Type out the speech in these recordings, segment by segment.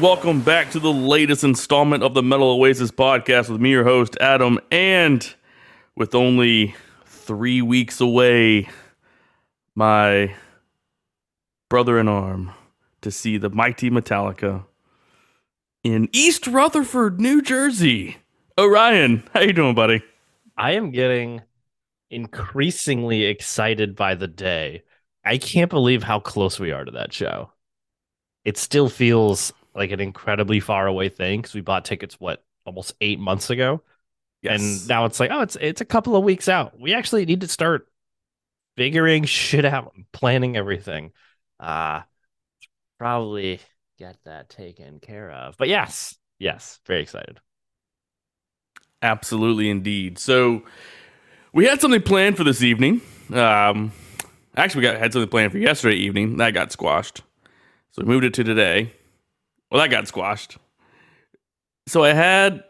welcome back to the latest installment of the Metal Oasis podcast with me, your host, Adam. And with only three weeks away, my brother in arm to see the mighty Metallica in East Rutherford, New Jersey. Orion, how you doing, buddy? I am getting increasingly excited by the day. I can't believe how close we are to that show. It still feels like an incredibly far away thing because we bought tickets what almost eight months ago, Yes. and now it's like oh, it's it's a couple of weeks out. We actually need to start figuring shit out, planning everything. Uh probably get that taken care of. But yes, yes, very excited. Absolutely, indeed. So we had something planned for this evening. Um, actually, we got had something planned for yesterday evening. That got squashed. So we moved it to today. Well, that got squashed. So I had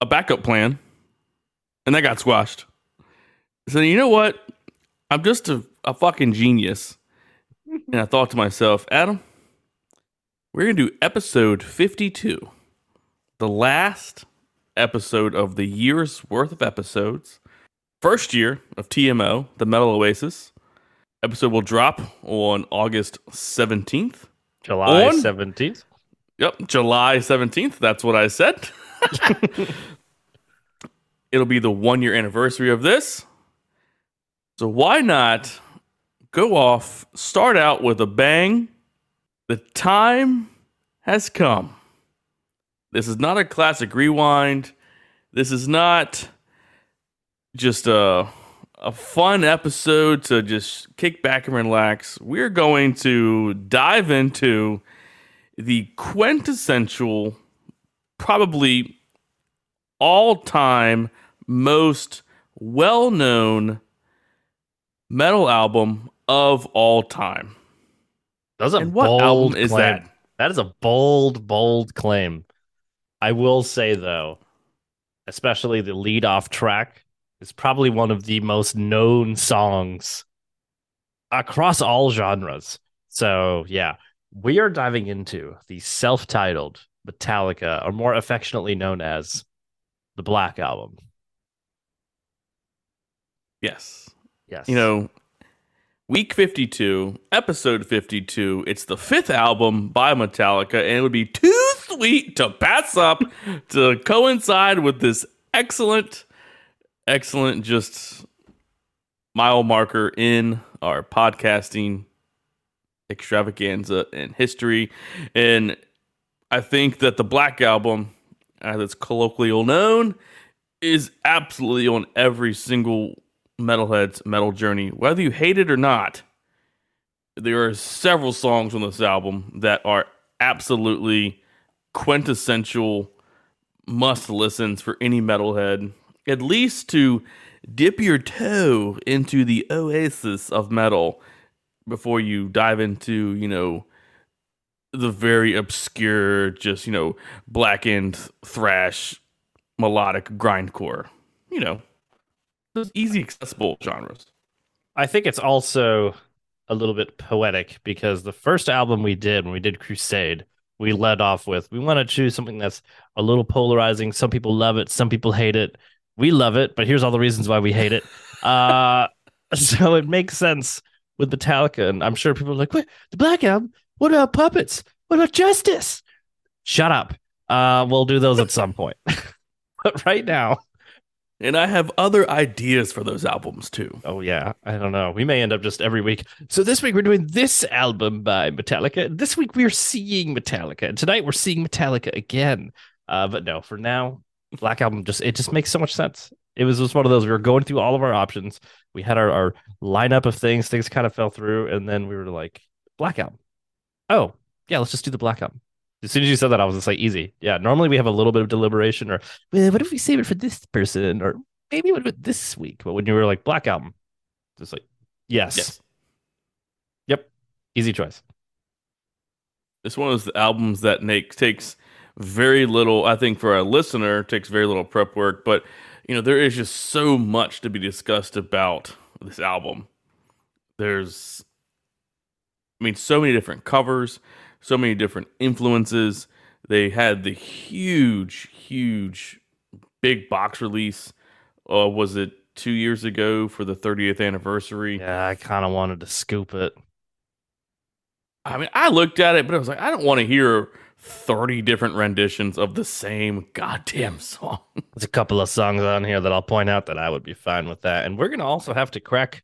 a backup plan, and that got squashed. So you know what? I'm just a, a fucking genius. and I thought to myself, Adam, we're gonna do episode 52, the last episode of the year's worth of episodes. First year of TMO, the Metal Oasis. Episode will drop on August 17th. July On- seventeenth. Yep, July 17th. That's what I said. It'll be the one year anniversary of this. So why not go off, start out with a bang? The time has come. This is not a classic rewind. This is not just a a fun episode to just kick back and relax. We're going to dive into the quintessential, probably all time most well known metal album of all time. That's a And what bold album is claim. that? That is a bold, bold claim. I will say though, especially the lead off track is probably one of the most known songs across all genres. So yeah, we are diving into the self-titled Metallica, or more affectionately known as the Black Album. Yes. Yes. You know, week 52, episode 52, it's the fifth album by Metallica, and it would be too sweet to pass up to coincide with this excellent, excellent, just mile marker in our podcasting extravaganza and history. And I think that the Black Album, as it's colloquially known, is absolutely on every single metalhead's metal journey, whether you hate it or not. There are several songs on this album that are absolutely quintessential must listens for any metalhead, at least to dip your toe into the oasis of metal before you dive into, you know, the very obscure, just, you know, blackened thrash, melodic grindcore. You know, those easy accessible genres. I think it's also a little bit poetic because the first album we did when we did Crusade, we led off with we want to choose something that's a little polarizing. Some people love it, some people hate it. We love it, but here's all the reasons why we hate it. Uh, so it makes sense with Metallica, and I'm sure people are like, "Wait, the Black Album? What about puppets? What about Justice?" Shut up. Uh, we'll do those at some point, but right now, And I have other ideas for those albums too. Oh yeah, I don't know. We may end up just every week. So this week we're doing this album by Metallica. This week we're seeing Metallica. And tonight we're seeing Metallica again. Uh, but no, for now, Black Album just it just makes so much sense. It was just one of those we were going through all of our options. We had our, our lineup of things. Things kind of fell through, and then we were like, Black Album. Oh yeah, let's just do the Black Album. As soon as you said that, I was just like, easy. Yeah, normally we have a little bit of deliberation, or well, what if we save it for this person, or maybe what about this week? But when you were like Black Album, just like, yes, Yes. yep, easy choice. It's one of those albums that make, takes very little, I think for a listener, takes very little prep work, but you know, there is just so much to be discussed about this album. There's I mean, so many different covers, so many different influences. They had the huge, huge, big box release. Uh, was it two years ago for the 30th anniversary? Yeah, I kind of wanted to scoop it. I mean, I looked at it, but I was like, I don't want to hear 30 different renditions of the same goddamn song. There's a couple of songs on here that I'll point out that I would be fine with that. And we're going to also have to crack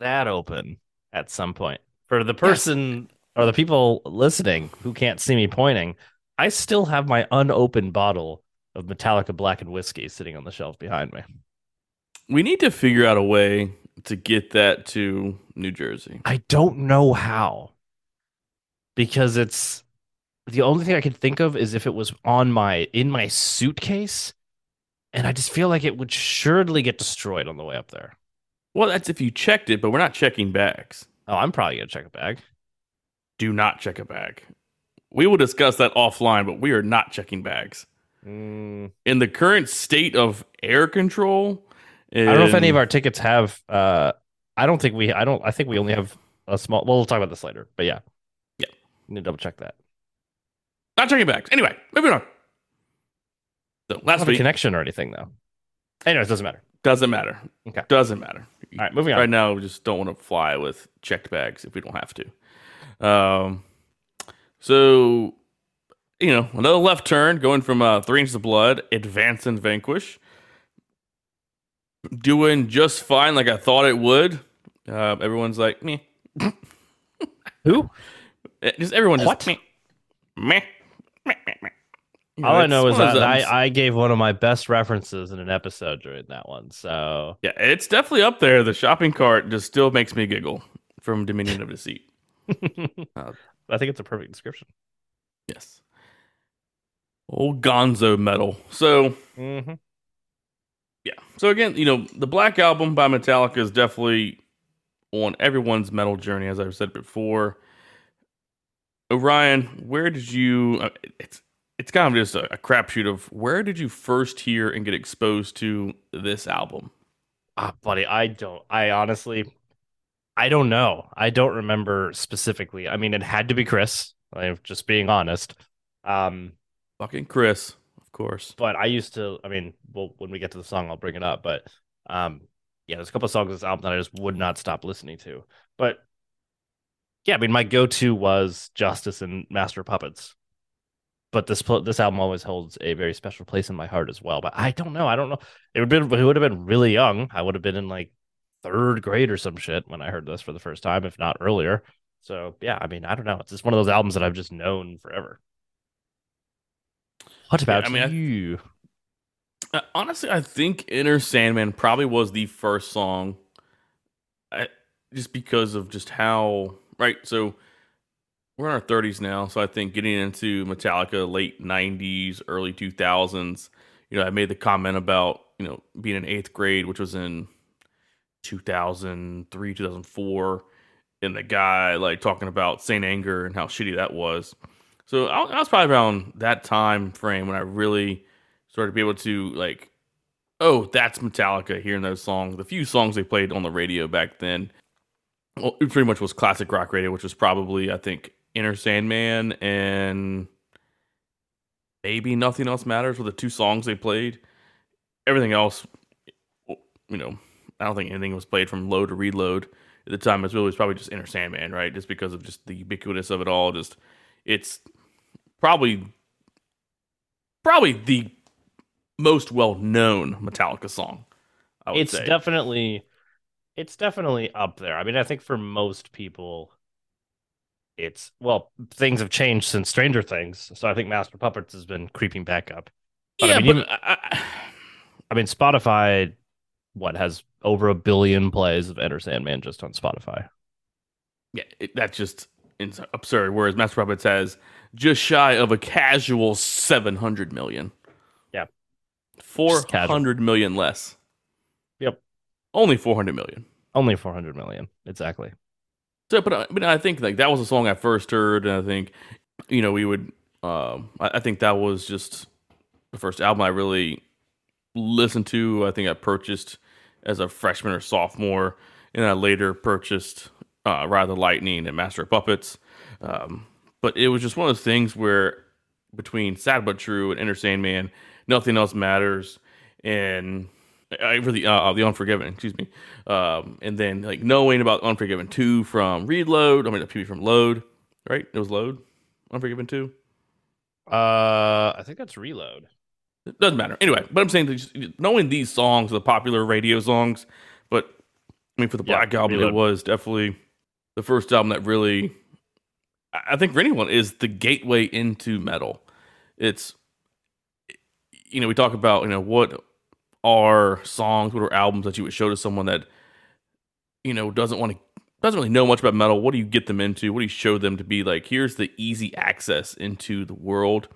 that open at some point. For the person or the people listening who can't see me pointing, I still have my unopened bottle of Metallica Blackened Whiskey sitting on the shelf behind me. We need to figure out a way to get that to New Jersey. I don't know how. Because it's the only thing I can think of is if it was on my in my suitcase, and I just feel like it would surely get destroyed on the way up there. Well, that's if you checked it, but we're not checking bags. Oh, I'm probably gonna check a bag. Do not check a bag. We will discuss that offline, but we are not checking bags. Mm, In the current state of air control, I don't know if any of our tickets have. uh I don't think we. I don't. I think we only have a small. Well, we'll talk about this later. But yeah, Yeah. need to double check that. Not checking bags. Anyway, moving on. So last week connection or anything though. Anyways, doesn't matter. doesn't matter. Okay. doesn't matter. All right, moving on. Right now, we just don't want to fly with checked bags if we don't have to. Um, so you know, another left turn going from uh, three inches of blood, advance and vanquish, doing just fine, like I thought it would. Uh, everyone's like me. Who? Just everyone just What? meh, meh, meh, You All I know is that I, I gave one of my best references in an episode during that one. So yeah, it's definitely up there. The shopping cart just still makes me giggle from Dominion of Deceit. Uh, I think it's a perfect description. Yes. Old Gonzo metal. So Mm-hmm. yeah. So again, you know, the Black Album by Metallica is definitely on everyone's metal journey, as I've said before. Orion, where did you? uh, It's it's kind of just a, a crapshoot of where did you first hear and get exposed to this album? Ah, buddy, I don't. I honestly, I don't know. I don't remember specifically. I mean, it had to be Chris. I'm just being honest. Um, Fucking Chris, of course. but I used to. I mean, well, when we get to the song, I'll bring it up. But um, yeah, there's a couple of songs on this album that I just would not stop listening to. But yeah, I mean, my go-to was Justice and Master of Puppets. But this this album always holds a very special place in my heart as well. But I don't know. I don't know. It would been it would have been really young. I would have been in like third grade or some shit when I heard this for the first time, if not earlier. So yeah, I mean, I don't know. It's just one of those albums that I've just known forever. What Yeah, about I mean, you? Uh, honestly, I think Enter Sandman probably was the first song, I, just because of just how right. So we're in our thirties now, so I think getting into Metallica late '90s, early 2000s. You know, I made the comment about you know being in eighth grade, which was in 2003, 2004, and the guy like talking about Saint Anger and how shitty that was. So I, I was probably around that time frame when I really started to be able to like, oh, that's Metallica. Hearing those songs, the few songs they played on the radio back then, well, it pretty much was classic rock radio, which was probably I think Enter Sandman and maybe Nothing Else Matters were the two songs they played. Everything else, you know, I don't think anything was played from load to reload at the time. It was really was probably just Enter Sandman, right? Just because of just the ubiquitous of it all. Just it's probably probably the most well known Metallica song. I would it's say. definitely it's definitely up there. I mean, I think for most people it's well, things have changed since Stranger Things. So I think Master Puppets has been creeping back up. but I yeah, mean, but even- I, I, I mean, Spotify what has over a billion plays of Enter Sandman just on Spotify. yeah, it, that's just it's absurd. Whereas Master Puppets has just shy of a casual seven hundred million. Yeah. four hundred million less. Only four hundred million. Only 400 million. Exactly. So, but I, but I think like that was a song I first heard, and I think you know we would. Um, I, I think that was just the first album I really listened to. I think I purchased as a freshman or sophomore, and I later purchased uh, Ride the Lightning and Master of Puppets. Um, but it was just one of those things where between Sad But True and Enter Sandman, nothing else matters. And I really, uh, the Unforgiven, excuse me. Um, and then like knowing about Unforgiven 2 from Reload, I mean, the PB from Load, right? It was Load, Unforgiven 2. Uh, I think that's Reload. It doesn't matter. Anyway, but I'm saying that knowing these songs, the popular radio songs, but I mean, for the Black Yeah, Album, Reload. it was definitely the first album that really, I think for anyone, is the gateway into metal. It's, you know, we talk about, you know, what are songs, what are albums that you would show to someone that, you know, doesn't want to, doesn't really know much about metal. What do you get them into? What do you show them to be like? Here's the easy access into the world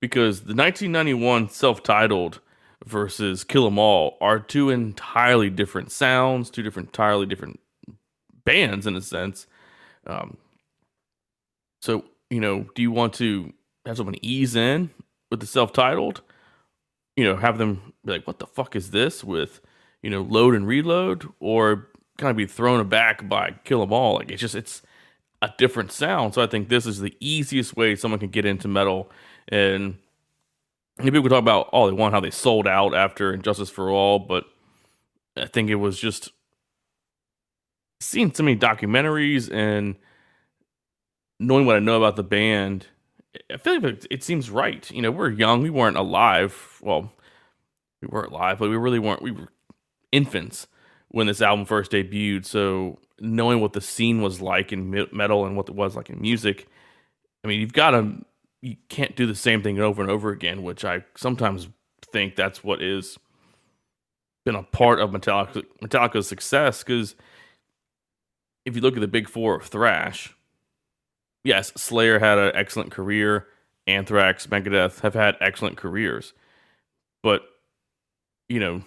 because the 1991 self-titled versus Kill 'Em All are two entirely different sounds, two different entirely different bands in a sense. Um, so you know, do you want to have someone ease in with the self-titled? You know, have them be like, "What the fuck is this?" with you know, load and reload, or kind of be thrown aback by Kill 'Em All. Like it's just it's a different sound. So I think this is the easiest way someone can get into metal. And people talk about all they want, how they sold out after And Justice for All, but I think it was just seeing so many documentaries and knowing what I know about the band. I feel like it, it seems right. You know, we're young, we weren't alive. Well, we weren't live, but we really weren't. We were infants when this album first debuted. So knowing what the scene was like in metal and what it was like in music, I mean, you've got to you can't do the same thing over and over again, which I sometimes think that's what is been a part of Metallica, Metallica's success. Because if you look at the big four of thrash, yes, Slayer had an excellent career. Anthrax, Megadeth have had excellent careers, but you know,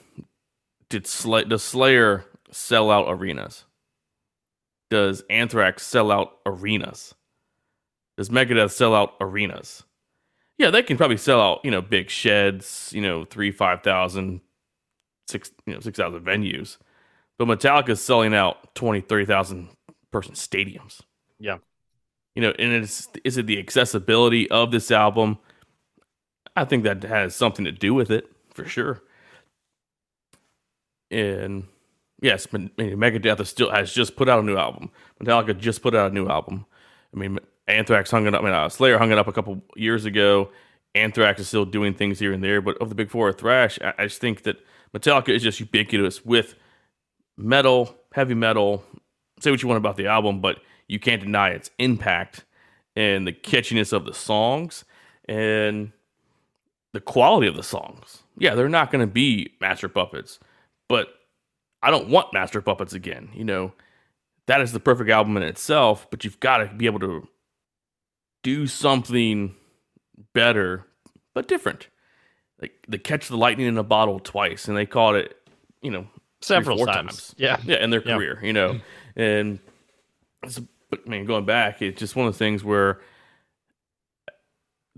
did Slay does Slayer sell out arenas? Does Anthrax sell out arenas? Does Megadeth sell out arenas? Yeah, they can probably sell out, you know, big sheds, you know, three, five thousand, six, you know, six thousand venues. But Metallica's selling out 20, 30,000 person stadiums. Yeah. You know, and it's is it the accessibility of this album? I think that has something to do with it for sure. And yes, Megadeth still has just put out a new album. Metallica just put out a new album. I mean, Anthrax hung it up. I mean, uh, Slayer hung it up a couple years ago. Anthrax is still doing things here and there, but of the big four thrash, I, I just think that Metallica is just ubiquitous with metal, heavy metal. Say what you want about the album, but you can't deny its impact and the catchiness of the songs and the quality of the songs. Yeah, they're not going to be Master Puppets, but I don't want Master Puppets again. You know, that is the perfect album in itself, but you've got to be able to do something better, but different. Like they catch the lightning in a bottle twice, and they called it, you know, Several times. times. Yeah. yeah, in their Yeah. career, you know, and it's, I mean, going back, it's just one of the things where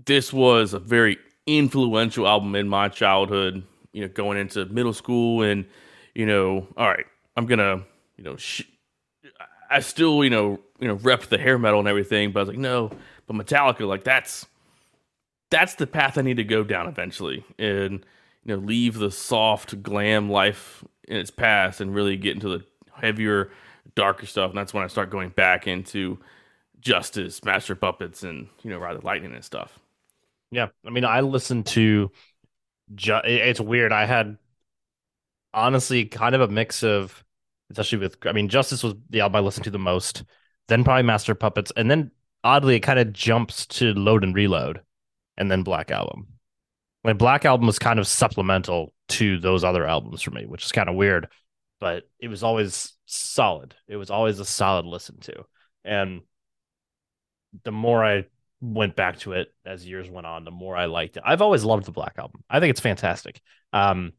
this was a very influential album in my childhood. You know, going into middle school, and you know, all right, I'm gonna, you know, sh- I still, you know, you know, rep the hair metal and everything, but I was like, no, but Metallica, like that's that's the path I need to go down eventually, and you know, leave the soft glam life in its past and really get into the heavier, darker stuff. And that's when I start going back into Justice, Master Puppets, and you know, the Lightning and stuff. Yeah, I mean, I listened to. Ju- it's weird. I had honestly kind of a mix of, especially with. I mean, Justice was the album I listened to the most. Then probably Master Puppets, and then oddly, it kind of jumps to Load and Reload, and then Black Album. Like Black Album was kind of supplemental to those other albums for me, which is kind of weird, but it was always solid. It was always a solid listen to, and the more I went back to it as years went on, the more I liked it. I've always loved the Black Album. I think it's fantastic. Um,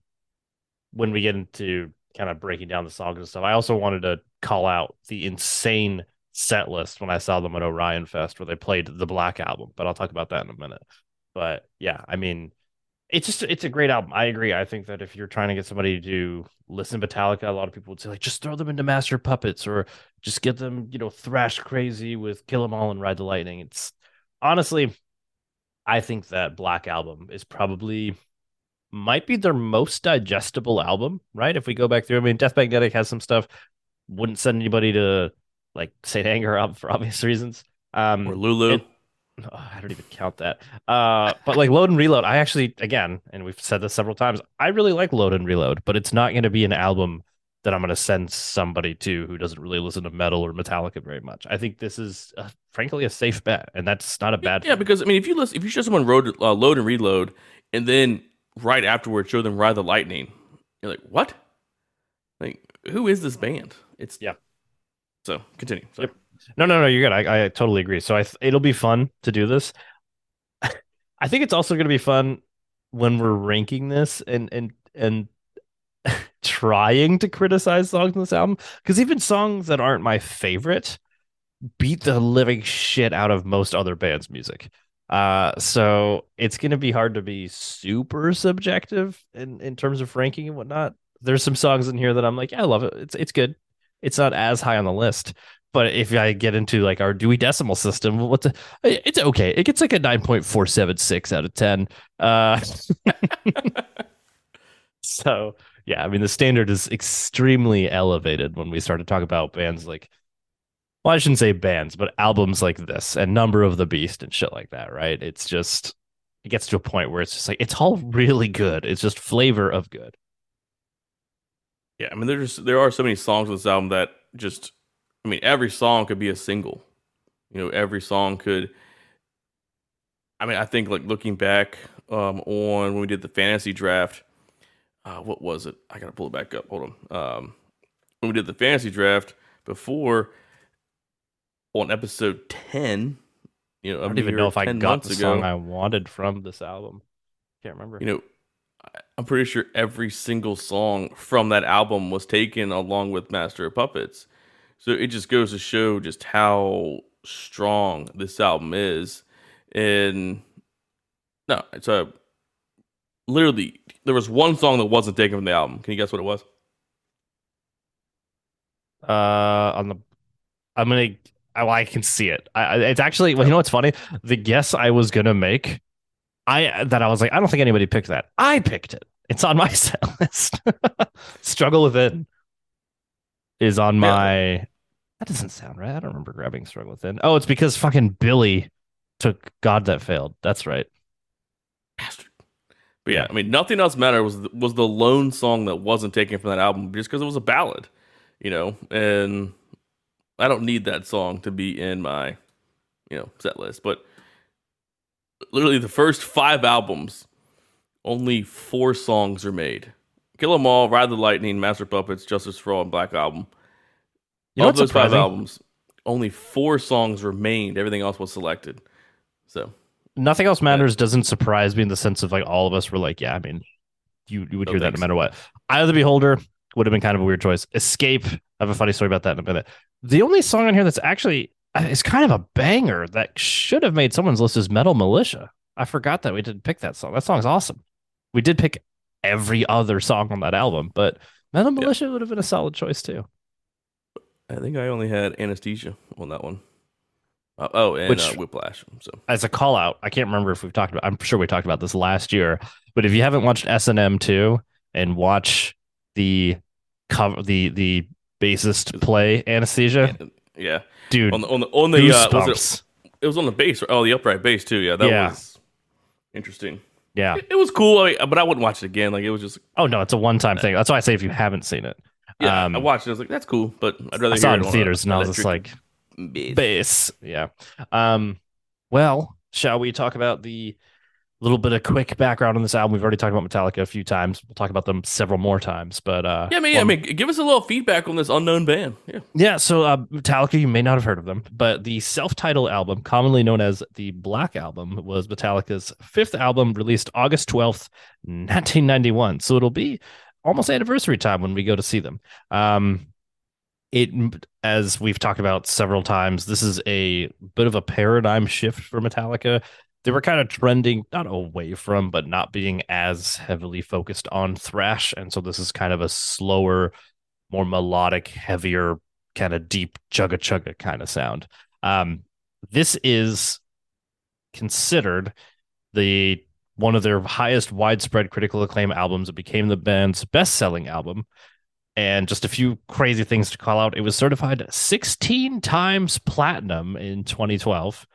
when we get into kind of breaking down the songs and stuff, I also wanted to call out the insane set list when I saw them at Orion Fest where they played the Black Album, but I'll talk about that in a minute. But yeah, I mean, it's just it's a great album. I agree. I think that if you're trying to get somebody to listen to Metallica, a lot of people would say like just throw them into Master Puppets or just get them, you know, thrash crazy with Kill 'Em All and Ride the Lightning. It's honestly, I think that Black Album is probably might be their most digestible album, right? If we go back through, I mean, Death Magnetic has some stuff. Wouldn't send anybody to like Saint Anger up for obvious reasons. Um, Or Lulu. Oh, I don't even count that. Uh, but like load and reload, I actually, again, and we've said this several times, I really like load and reload, but it's not going to be an album that I'm going to send somebody to who doesn't really listen to metal or Metallica very much. I think this is, uh, frankly, a safe bet, and that's not a bad. yeah, thing. because I mean, if you listen, if you show someone road, uh, load and reload, and then right afterwards show them ride the lightning, you're like, what? Like, who is this band? It's Yeah. So continue. Sorry. Yep. No, no, no, you're good. I, I totally agree. So I, th- it'll be fun to do this. I think it's also going to be fun when we're ranking this and and and trying to criticize songs in this album because even songs that aren't my favorite beat the living shit out of most other bands' music. Uh, so it's going to be hard to be super subjective in in terms of ranking and whatnot. There's some songs in here that I'm like, yeah, I love it. It's it's good. It's not as high on the list, but if I get into like our Dewey Decimal System, what's a, it's okay. It gets like a nine point four seven six out of ten. Uh, so yeah, I mean the standard is extremely elevated when we start to talk about bands like, well, I shouldn't say bands, but albums like this and Number of the Beast and shit like that. Right? It's just it gets to a point where it's just like it's all really good. It's just flavor of good. Yeah, I mean, there's there are so many songs on this album that just, I mean, every song could be a single. You know, every song could. I mean, I think like looking back um, on when we did the fantasy draft, uh, what was it? I gotta pull it back up. Hold on. Um, when we did the fantasy draft before, on episode ten, you know, I don't even know if I got the ago, song I wanted from this album. Can't remember. you know, I'm pretty sure every single song from that album was taken along with Master of Puppets. So it just goes to show just how strong this album is. And no, it's a literally there was one song that wasn't taken from the album. Can you guess what it was? Uh, on the, I'm gonna. Oh, I can see it. I, it's actually. Well, you know what's funny? The guess I was gonna make, I that I was like, I don't think anybody picked that. I picked it. It's on my set list. Struggle Within is on my. That doesn't sound right. I don't remember grabbing Struggle Within. Oh, it's because fucking Billy took God That Failed. That's right. Bastard. But yeah, I mean, nothing else mattered was was the lone song that wasn't taken from that album just because it was a ballad, you know. And I don't need that song to be in my, you know, set list. But literally, the first five albums, only four songs are made: Kill 'Em All, Ride the Lightning, Master Puppets, Justice for All, and Black Album. You know of those five albums, only four songs remained. Everything else was selected. So Nothing else matters doesn't surprise me in the sense of like all of us were like, yeah, I mean, you, you would No hear that no matter what. Eye of the Beholder would have been kind of a weird choice. Escape, I have a funny story about that in a minute. The only song on here that's actually uh, is kind of a banger that should have made someone's list is Metal Militia. I forgot that we didn't pick that song. That song's awesome. We did pick every other song on that album, but Metal Militia would have been a solid choice too. I think I only had anesthesia on that one. Uh, oh, and Which- uh, whiplash. So as a call out, I can't remember if we've talked about. I'm sure we talked about this last year, but if you haven't watched S and M two and watch the cover, the the bassist play anesthesia, yeah, dude, on the on the on the uh, was it, it was on the bass. Oh, the upright bass too. Yeah, that Yeah. was interesting. yeah. It, it was cool, I mean, but I wouldn't watch it again. Like it was just Oh no, it's a one time thing. That's why I say if you haven't seen it, yeah. Um, I watched it. I was like, that's cool, but I'd rather I saw it in theaters, and I was just like, bass. bass. Yeah. Um. Well, shall we talk about the little bit of quick background on this album? We've already talked about Metallica a few times. We'll talk about them several more times, but uh, Yeah, I mean, well, I mean, give us a little feedback on this unknown band. Yeah, Yeah, so uh, Metallica, you may not have heard of them, but the self-titled album, commonly known as the Black Album, was Metallica's fifth album, released August twelfth, nineteen ninety-one. So it'll be almost anniversary time when we go to see them. Um, it, as we've talked about several times, this is a bit of a paradigm shift for Metallica. they were kind of trending not away from, but not being as heavily focused on thrash, and so this is kind of a slower, more melodic, heavier, kind of deep chugga chugga kind of sound. Um, this is considered the one of their highest widespread critical acclaim albums. It became the band's best-selling album. And just a few crazy things to call out. It was certified 16 times platinum in 2012.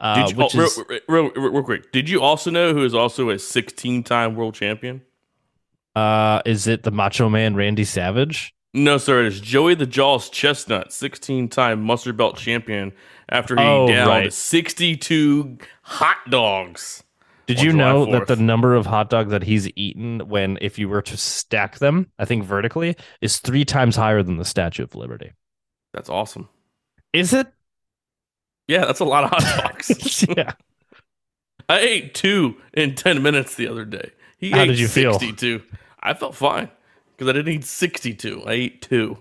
Uh, Did you, which oh, is, real, real, real, real quick, did you also know who is also a 16 time world champion? uh, is it the Macho Man Randy Savage? No, sir. It is Joey the Jaws Chestnut, 16 time mustard belt champion after he Oh, downed right. 62 hot dogs. Did you July know that the number of hot dogs that he's eaten when, if you were to stack them, I think vertically, is three times higher than the Statue of Liberty? That's awesome. Is it? Yeah, that's a lot of hot dogs. yeah. I ate two in 10 minutes the other day. He How ate did you feel? 62. I felt fine because I didn't eat 62. I ate two.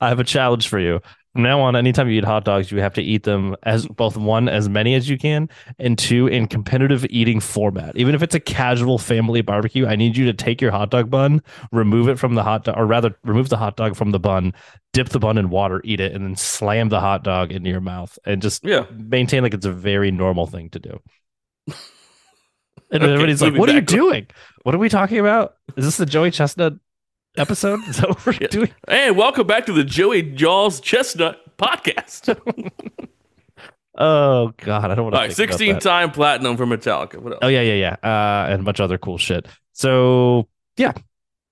I have a challenge for you. From now on, anytime you eat hot dogs, you have to eat them as both one, as many as you can, and two, in competitive eating format. Even if it's a casual family barbecue, I need you to take your hot dog bun, remove it from the hot dog, or rather, remove the hot dog from the bun, dip the bun in water, eat it, and then slam the hot dog into your mouth and just Yeah. maintain like it's a very normal thing to do. And Okay, everybody's like, "What are you doing? What are we talking about? Is this the Joey Chestnut episode? Is that what we're doing?" Hey, welcome back to the Joey Jaws Chestnut podcast. Oh God, I don't want to. right, 16 time platinum for Metallica. What else? Oh yeah, yeah, yeah, uh, and a bunch of other cool shit. So yeah,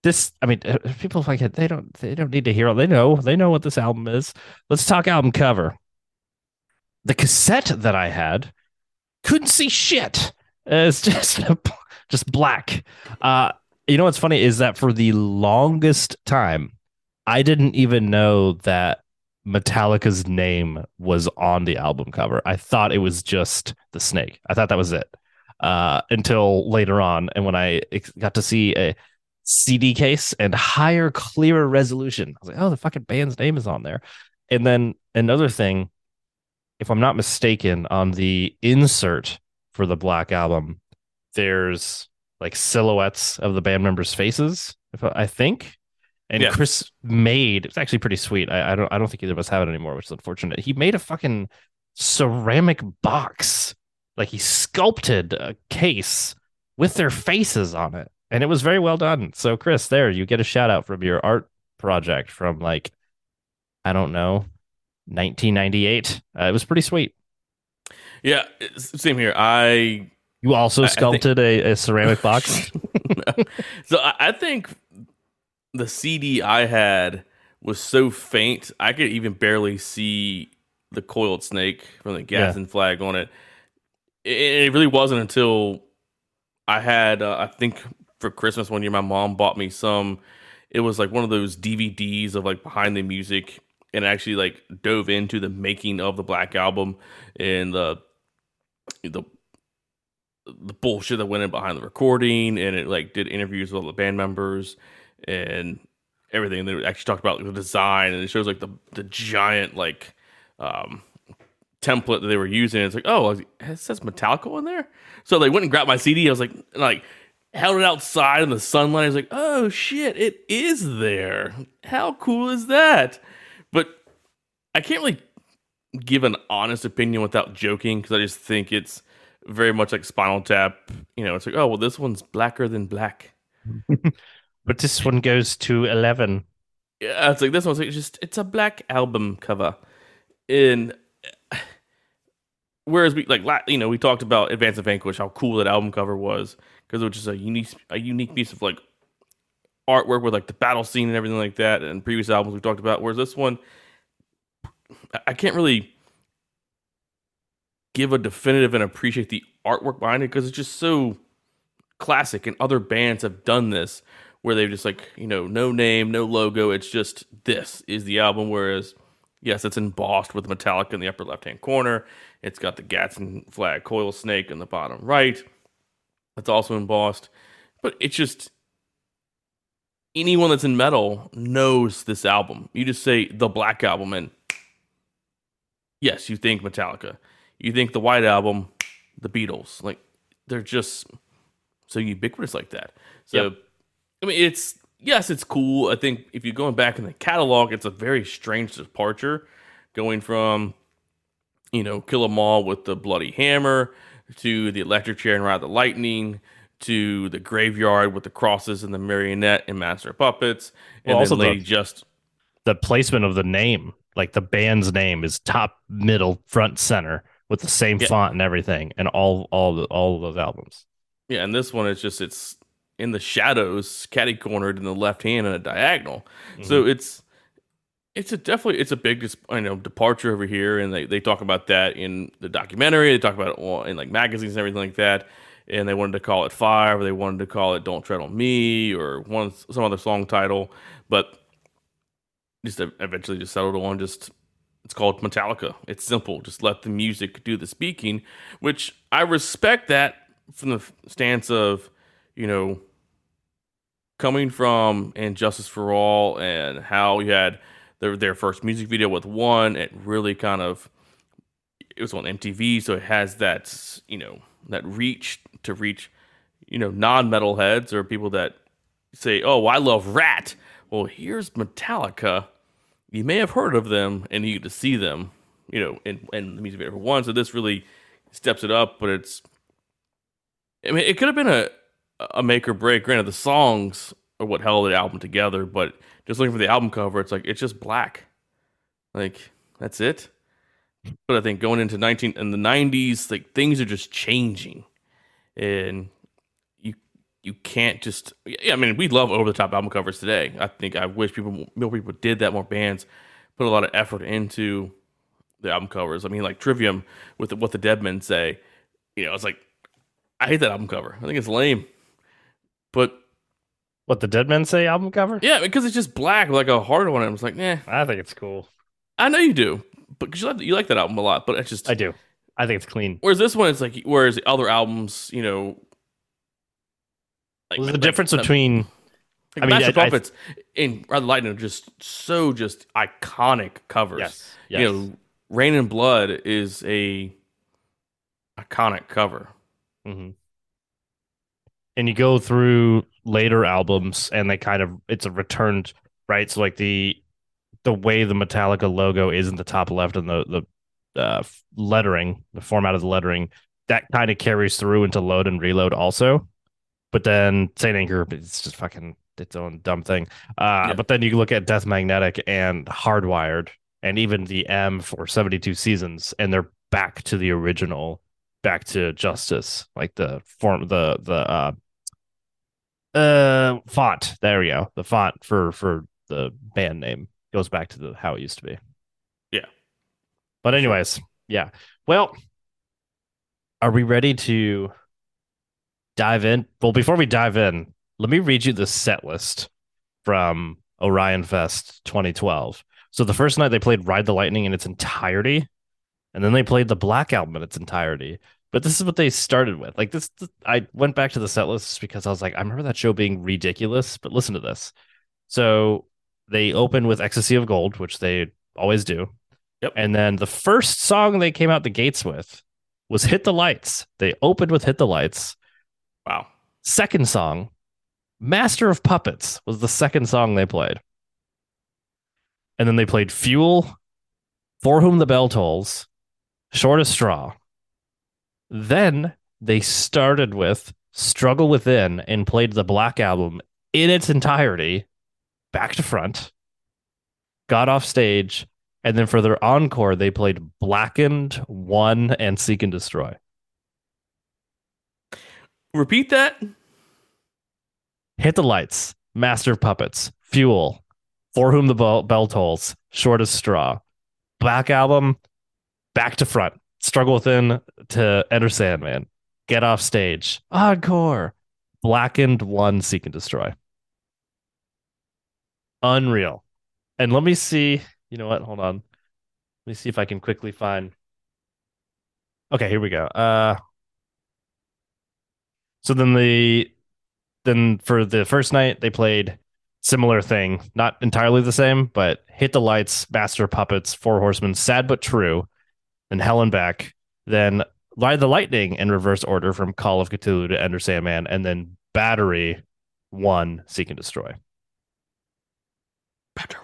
this. I mean, uh, people like it. They don't. They don't need to hear. They know. They know what this album is. Let's talk album cover. The cassette that I had couldn't see shit. It's just just black. Uh, you know what's funny is that for the longest time, I didn't even know that Metallica's name was on the album cover. I thought it was just the snake. I thought that was it uh, until later on. And when I got to see a CD case and higher, clearer resolution, I was like, oh, the fucking band's name is on there. And then another thing, if I'm not mistaken, on the insert for the Black Album, there's like silhouettes of the band members' faces, if I, I think. And Yeah. Chris made it's actually pretty sweet. I, I don't I don't think either of us have it anymore, which is unfortunate. He made a fucking ceramic box. Like he sculpted a case with their faces on it. And it was very well done. So Chris, there you get a shout out from your art project from like I don't know, 1998. Uh, it was pretty sweet. Yeah, same here. I You also I think- sculpted a, a ceramic box. so I, I think the CD I had was so faint I could even barely see the coiled snake from the Gadsden flag on it. it. It really wasn't until I had, uh, I think, for Christmas one year, my mom bought me some. It was like one of those DVDs of like behind the music, and actually like dove into the making of the Black Album and the the the bullshit that went in behind the recording, and it like did interviews with all the band members and everything. And they actually talked about like, the design, and it shows like the the giant like um template that they were using. It's like, oh, it says Metallica on there. So they went and grabbed my CD. I was like, like held it outside in the sunlight. I was like, oh shit, it is there. How cool is that? But I can't really give an honest opinion without joking because I just think it's very much like Spinal Tap. You know, it's like, oh well, this one's blacker than black. but this one goes to 11. Yeah, it's like this one's like just it's a black album cover, and whereas we like you know we talked about Advance of Vanquish how cool that album cover was because it was just a unique a unique piece of like artwork with like the battle scene and everything like that. And previous albums we talked about, whereas this one I can't really give a definitive and appreciate the artwork behind it because it's just so classic and other bands have done this where they've just like you know no name no logo it's just this is the album whereas yes it's embossed with metallica in the upper left hand corner it's got the gadsden flag coil snake in the bottom right it's also embossed but it's just anyone that's in metal knows this album. You just say the black album and yes you think metallica you think the white album the beatles like they're just so ubiquitous like that. So, yep. I mean, it's yes, it's cool. I think if you're going back in the catalog, it's a very strange departure, going from you know Kill 'Em All with the bloody hammer to the electric chair and ride the lightning to the graveyard with the crosses and the marionette and master puppets, and well, also the, Just the placement of the name, like the band's name, is top, middle, front, center with the same yeah. font and everything, and all all all of those albums. Yeah, and this one is just it's in the shadows, catty cornered in the left hand and a diagonal. Mm-hmm. So it's it's a definitely it's a big you know departure over here, and they, they talk about that in the documentary. They talk about it in like magazines and everything like that. And they wanted to call it Five, or they wanted to call it Don't Tread on Me, or one some other song title, but just eventually just settled on just it's called Metallica. It's simple. Just let the music do the speaking, which I respect that from the stance of, you know, coming from And Justice for All and how you had their their first music video with one, it really kind of it was on MTV, so it has that you know that reach to reach you know non metal heads or people that say, "Oh, I love Ratt. Well, here's Metallica you may have heard of them and you get to see them, you know, in, in the music video for one. So this really steps it up, but it's, I mean, it could have been a, a make or break. Granted, the songs are what held the album together, but just looking for the album cover, it's like, it's just black. Like, that's it. But I think going into 19 in the 90s, like things are just changing. And you can't just. Yeah, I mean, we love over the top album covers today. I think I wish people more people did that. More bands put a lot of effort into the album covers. I mean, like Trivium with the, what the Dead Men say. You know, it's like I hate that album cover. I think it's lame. But what the Dead Men say album cover? Yeah, because it's just black like a hard one. I was like, nah. I think it's cool. I know you do, but because you like, you like that album a lot. But it's just I do. I think it's clean. Whereas this one, it's like whereas the other albums, you know, like, the like, difference between? Like I mean, Master I, Puppets I, in Rather Lightning are just so just iconic covers. Yes, yes. You know, Reign in Blood is a iconic cover. Mm-hmm. And you go through later albums, and they kind of it's a returned right. So like the the way the Metallica logo is in the top left and the the uh, lettering, the format of the lettering, that kind of carries through into Load and Reload also. But then Saint Anger, it's just fucking its own dumb thing. Uh, yeah. But then you look at Death Magnetic and Hardwired, and even the M for 72 seasons, and they're back to the original, back to Justice, like the form, the the uh, uh font. There we go. The font for for the band name goes back to the how it used to be. Yeah. But anyways, yeah. Well, are we ready to dive in? Well, before we dive in, let me read you the set list from Orion Fest 2012. So the first night they played Ride the Lightning in its entirety, and then they played the Black Album in its entirety. But this is what they started with. Like this, this I went back to the set list because I was like, I remember that show being ridiculous. But listen to this. So they open with Ecstasy of Gold, which they always do. Yep. And then the first song they came out the gates with was Hit the Lights. They opened with Hit the Lights. Wow. Second song, Master of Puppets was the second song they played. And then they played Fuel, For Whom the Bell Tolls, Shortest Straw. Then they started with Struggle Within and played the Black Album in its entirety, back to front, got off stage, and then for their encore, they played Blackened, One, and Seek and Destroy. Repeat that. Hit the lights. Master of puppets. Fuel. For whom the bell, bell tolls. Shortest straw. Black album. Back to front. Struggle within to enter Sandman. Get off stage. Encore. Blackened one. Seek and destroy. Unreal. And let me see. You know what? Hold on. Let me see if I can quickly find. Okay, here we go. Uh, so then the then for the first night they played similar thing, not entirely the same, but Hit the Lights, Master Puppets, Four Horsemen, Sad but True, then Hell and Back, then Ride the Lightning in reverse order from Call of Cthulhu to Enter Sandman, and then Battery one Seek and Destroy. Battery.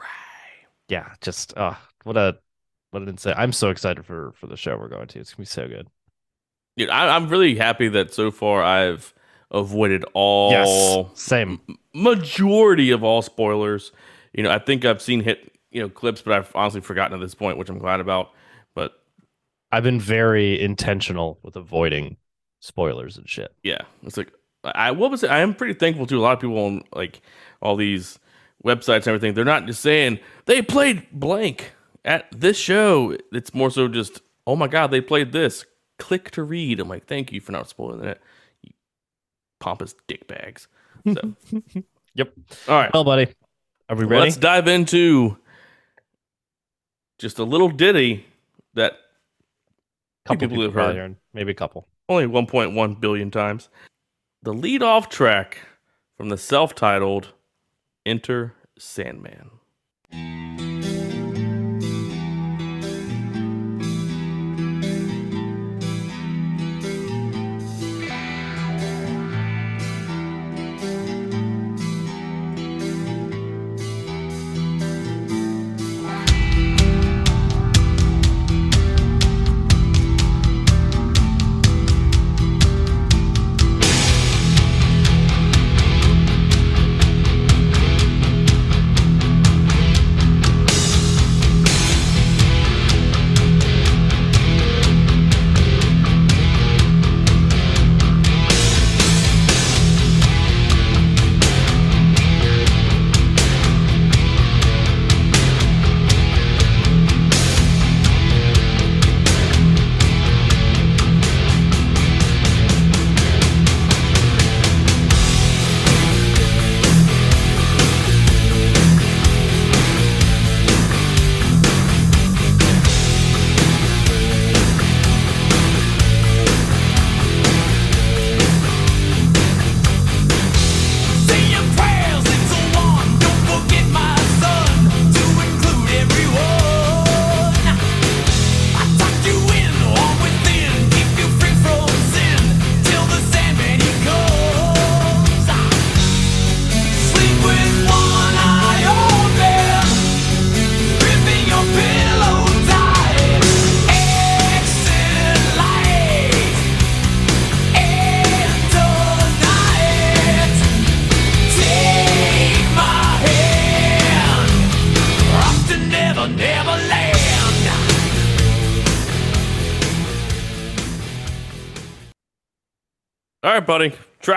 Yeah, just uh what a what an insane I'm so excited for for the show we're going to. It's gonna be so good. Dude, I, I'm really happy that so far I've avoided all yes, same majority of all spoilers. You know, I think I've seen hit you know clips, but I've honestly forgotten at this point, which I'm glad about. But I've been very intentional with avoiding spoilers and shit. Yeah, it's like I what was it? I am pretty thankful to a lot of people on like all these websites and everything. They're not just saying they played blank at this show. It's more so just oh my god, they played this. Click to read. I'm like, thank you for not spoiling it. You pompous dick bags. So. yep. All right. Well, buddy, are we ready? Let's dive into just a little ditty that couple people, have heard. heard. Maybe a couple. Only 1.1 billion times. The lead off track from the self titled Enter Sandman.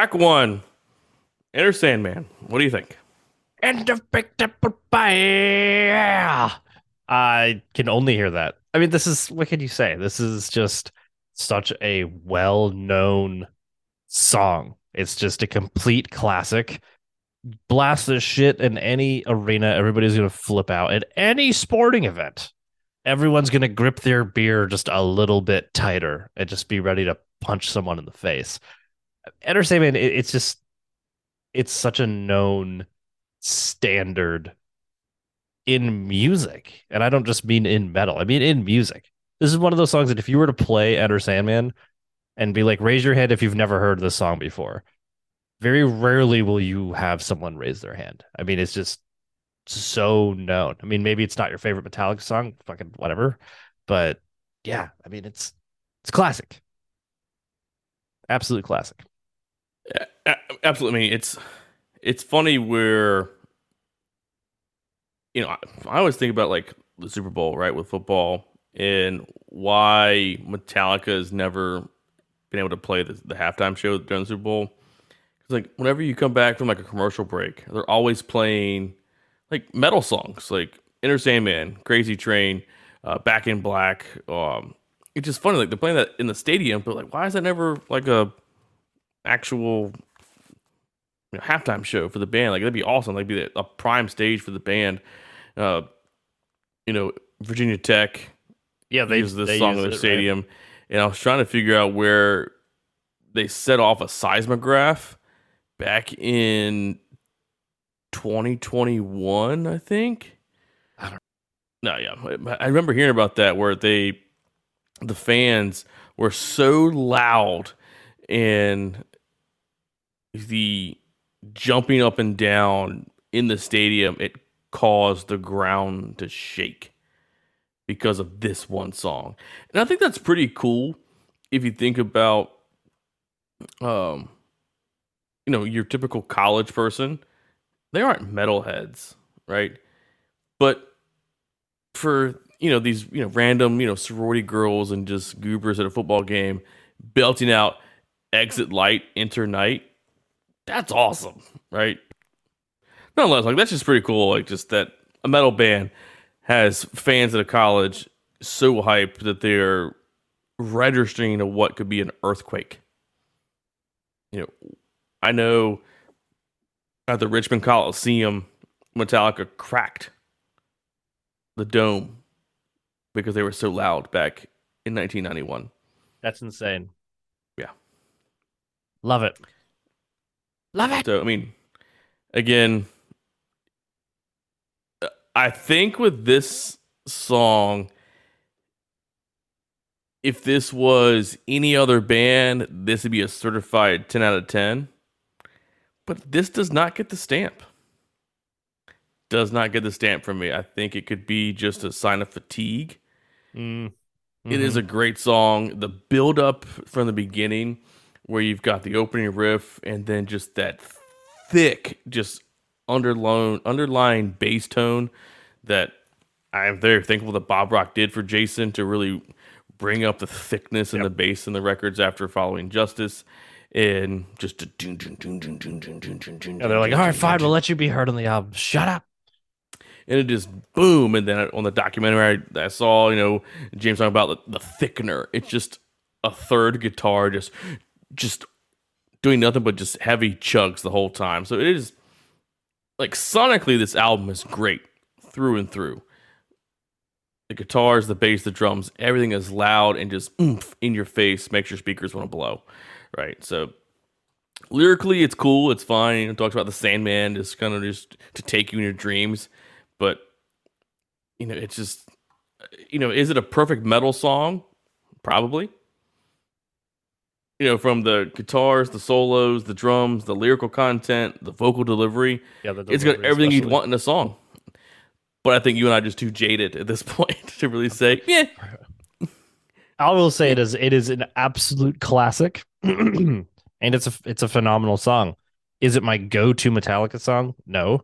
Track one. Enter Sandman. What do you think? End of big tip. I can only hear that. I mean, this is what can you say? This is just such a well-known song. It's just a complete classic. Blast this shit in any arena. Everybody's gonna flip out at any sporting event. Everyone's gonna grip their beer just a little bit tighter and just be ready to punch someone in the face. Enter Sandman, it, it's just it's such a known standard in music, and I don't just mean in metal. I mean in music. This is one of those songs that if you were to play Enter Sandman and be like, raise your hand if you've never heard this song before, very rarely will you have someone raise their hand. I mean, it's just so known. I mean, maybe it's not your favorite Metallica song, fucking whatever, but yeah, I mean, it's it's classic, absolute classic absolutely. I mean, it's it's funny where you know I, I always think about like the Super Bowl, right, with football, and why Metallica has never been able to play the, the halftime show during the Super Bowl. Because like whenever you come back from like a commercial break, they're always playing like metal songs, like Enter Sandman, Crazy Train, uh, Back in Black. Um, it's just funny, like they're playing that in the stadium, but like why is that never like a actual you know, halftime show for the band. Like that'd be awesome. Like be a prime stage for the band. Uh, you know, Virginia Tech. Yeah, they use this song in the stadium, right? and I was trying to figure out where they set off a seismograph back in 2021, I think. I don't. No, yeah, I remember hearing about that where they, the fans were so loud and the jumping up and down in the stadium, it caused the ground to shake because of this one song. And I think that's pretty cool if you think about um you know, your typical college person. They aren't metalheads, right? But for, you know, these, you know, random, you know, sorority girls and just goobers at a football game belting out exit light, enter night, that's awesome, right? Nonetheless, like that's just pretty cool. Like just that a metal band has fans at a college so hyped that they're registering to what could be an earthquake. You know, I know at the Richmond Coliseum, Metallica cracked the dome because they were so loud back in 1991. That's insane. Yeah. Love it. Love it. So, I mean, again, I think with this song, if this was any other band, this would be a certified 10 out of 10. But this does not get the stamp. Does not get the stamp from me. I think it could be just a sign of fatigue. Mm. It is Mhm. a great song. The build up from the beginning, where you've got the opening riff and then just that thick, just underlying underlying bass tone that I'm very thankful that Bob Rock did for Jason to really bring up the thickness and Yep. the bass in the records after following Justice. And just a Yeah, they're like, all right, fine, we'll let you be heard on the album. Shut up. and it just boom. And then on the documentary I, I saw, you know, James talking about the, the thickener. It's just a third guitar, just just doing nothing but just heavy chugs the whole time. So it is like sonically, this album is great through and through. The guitars, the bass, the drums, everything is loud and just oomph in your face, makes your speakers want to blow. Right. So lyrically, it's cool. It's fine. It talks about the Sandman, just kind of just to take you in your dreams. But you know, it's just you know, is it a perfect metal song? Probably. You know, from the guitars, the solos, the drums, the lyrical content, the vocal delivery, Yeah, the it's got delivery everything you'd want in a song. But I think you and I are just too jaded at this point to really say, yeah, I will say it is it is an absolute classic, and it's a it's a phenomenal song. Is it my go-to Metallica song? No.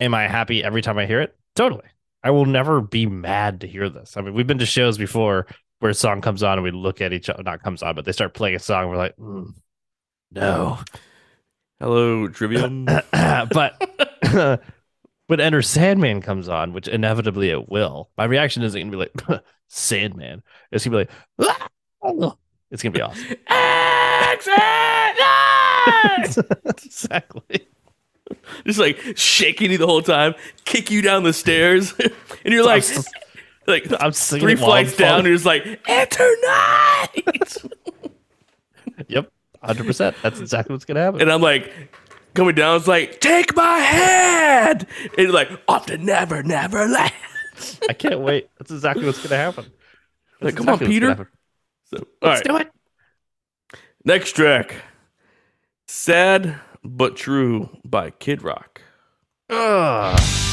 Am I happy every time I hear it? Totally. I will never be mad to hear this. I mean, we've been to shows before where a song comes on and we look at each other, not comes on, but they start playing a song. And we're like, "Mm, no. hello, Trivium. but when Enter Sandman comes on, which inevitably it will, my reaction isn't going to be like Sandman. It's going to be like, "Ah!" it's going to be awesome. Exit! exactly. just like shaking you the whole time, kick you down the stairs, and you're like, I'm s- like I'm singing three flights down, and you're like, enter night. Yep, hundred percent. That's exactly what's gonna happen. and I'm like, coming down, it's like, take my hand, and you're like, off to never, never land. I can't wait. That's exactly what's gonna happen. Like, That's come on, exactly Peter. So, all Let's right, do it. next track, sad but true by Kid Rock. Ugh.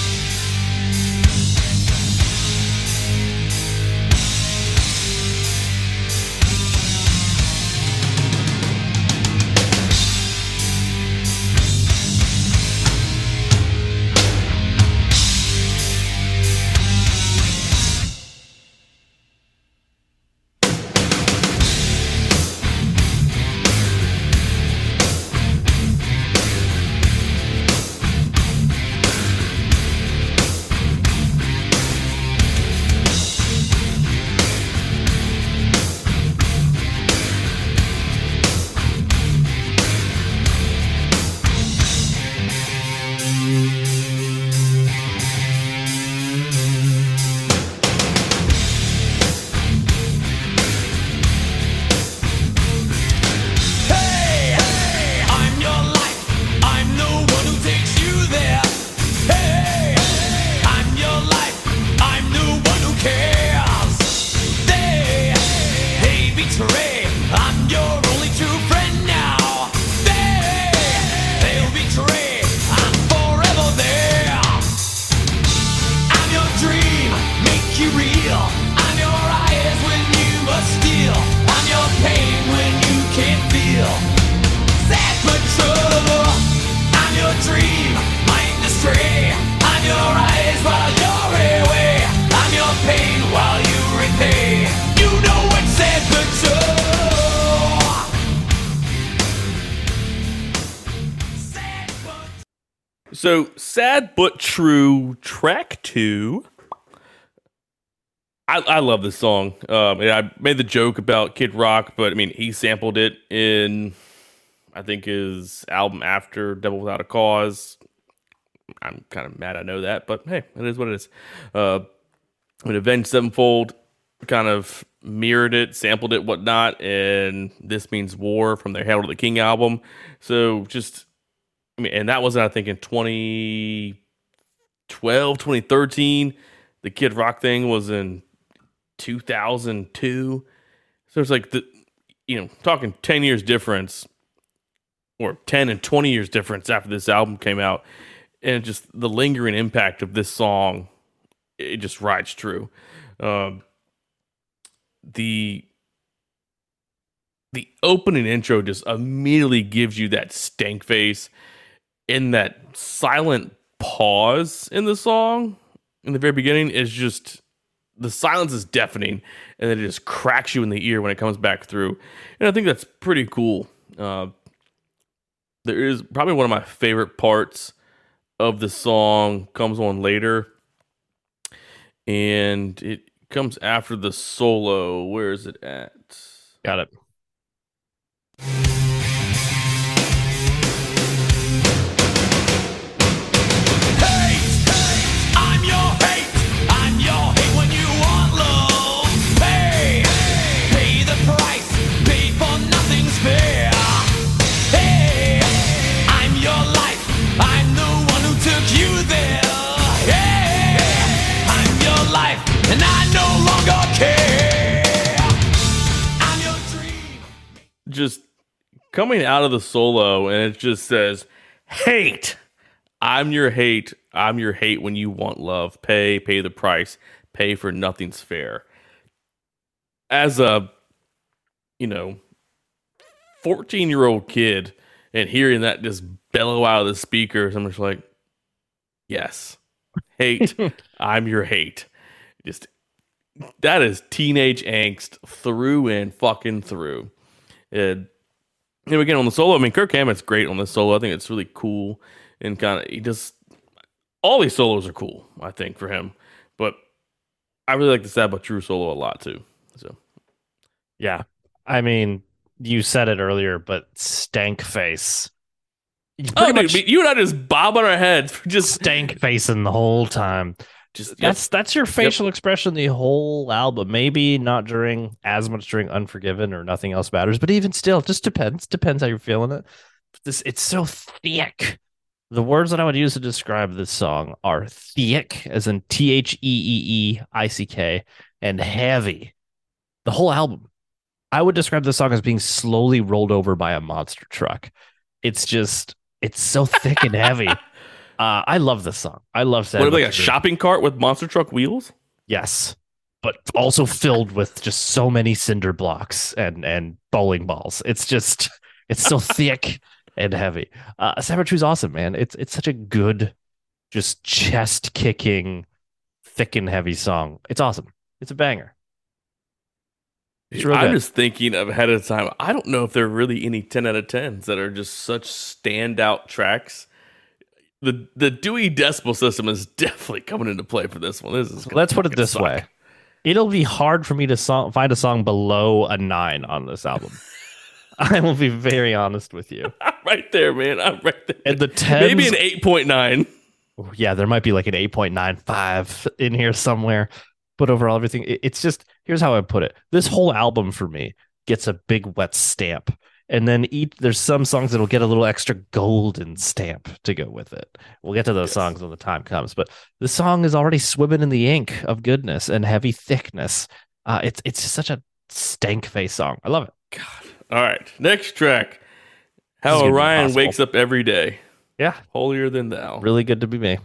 I, I love this song. Um, I made the joke about Kid Rock, but I mean he sampled it in, I think his album after Devil Without a Cause. I'm kind of mad I know that, but hey, it is what it is. Uh, when Avenged Sevenfold kind of mirrored it, sampled it, whatnot, and This Means War from their Hail to the King album. So just, I mean, and that was, I think, in 2012, 2013. The Kid Rock thing was in 2002. So it's like the, you know, talking 10 years difference or 10 and 20 years difference after this album came out. And just the lingering impact of this song, it just rides true. Um, the the opening intro just immediately gives you that stank face in that silent pause in the song in the very beginning is just the silence is deafening and then it just cracks you in the ear when it comes back through and i think that's pretty cool uh, there is probably one of my favorite parts of the song comes on later and it comes after the solo. Where is it at? Got it. Just coming out of the solo and it just says hate. I'm your hate. I'm your hate when you want love. Pay pay the price. Pay for nothing's fair. As a you know 14 year old kid and hearing that just bellow out of the speakers i'm just like yes. Hate. I'm your hate. Just that is teenage angst through and fucking through and you know, again on the solo, I mean, Kirk Hammett's great on this solo. I think it's really cool and kind of he just all these solos are cool. I think for him, but I really like the Sad but True solo a lot too. So, yeah, I mean, you said it earlier, but stank face. Oh, dude, you and I just bob on our heads, for just stank facing the whole time. Just that's yep. that's your facial yep. expression the whole album. Maybe not during as much during Unforgiven or Nothing Else Matters, but even still, it just depends. Depends how you're feeling it. This it's so thick. The words that I would use to describe this song are thick, as in T H E E E I C K, and heavy. The whole album. I would describe this song as being slowly rolled over by a monster truck. It's just it's so thick and heavy. Uh, I love this song. I love Sad. What like a shopping cart with monster truck wheels? Yes, but also filled with just so many cinder blocks and and bowling balls. It's just it's so thick and heavy. Uh, is awesome, man. It's it's such a good, just chest kicking, thick and heavy song. It's awesome. It's a banger. It's I'm good. just thinking of ahead of time. I don't know if there are really any 10 out of 10s that are just such standout tracks the the Dewey Decimal System is definitely coming into play for this one. This is let's put it this suck. way: it'll be hard for me to song, find a song below a nine on this album. I will be very honest with you. I'm right there, man. I'm right there. And the tens, maybe an eight point nine. Yeah, there might be like an eight point nine five in here somewhere. But overall, everything it's just here's how I put it: this whole album for me gets a big wet stamp and then each there's some songs that'll get a little extra golden stamp to go with it. We'll get to those yes. songs when the time comes, but the song is already swimming in the ink of goodness and heavy thickness. Uh, it's it's such a stank face song. I love it. God. All right, next track. How Orion wakes up every day. Yeah, holier than thou. Really good to be me.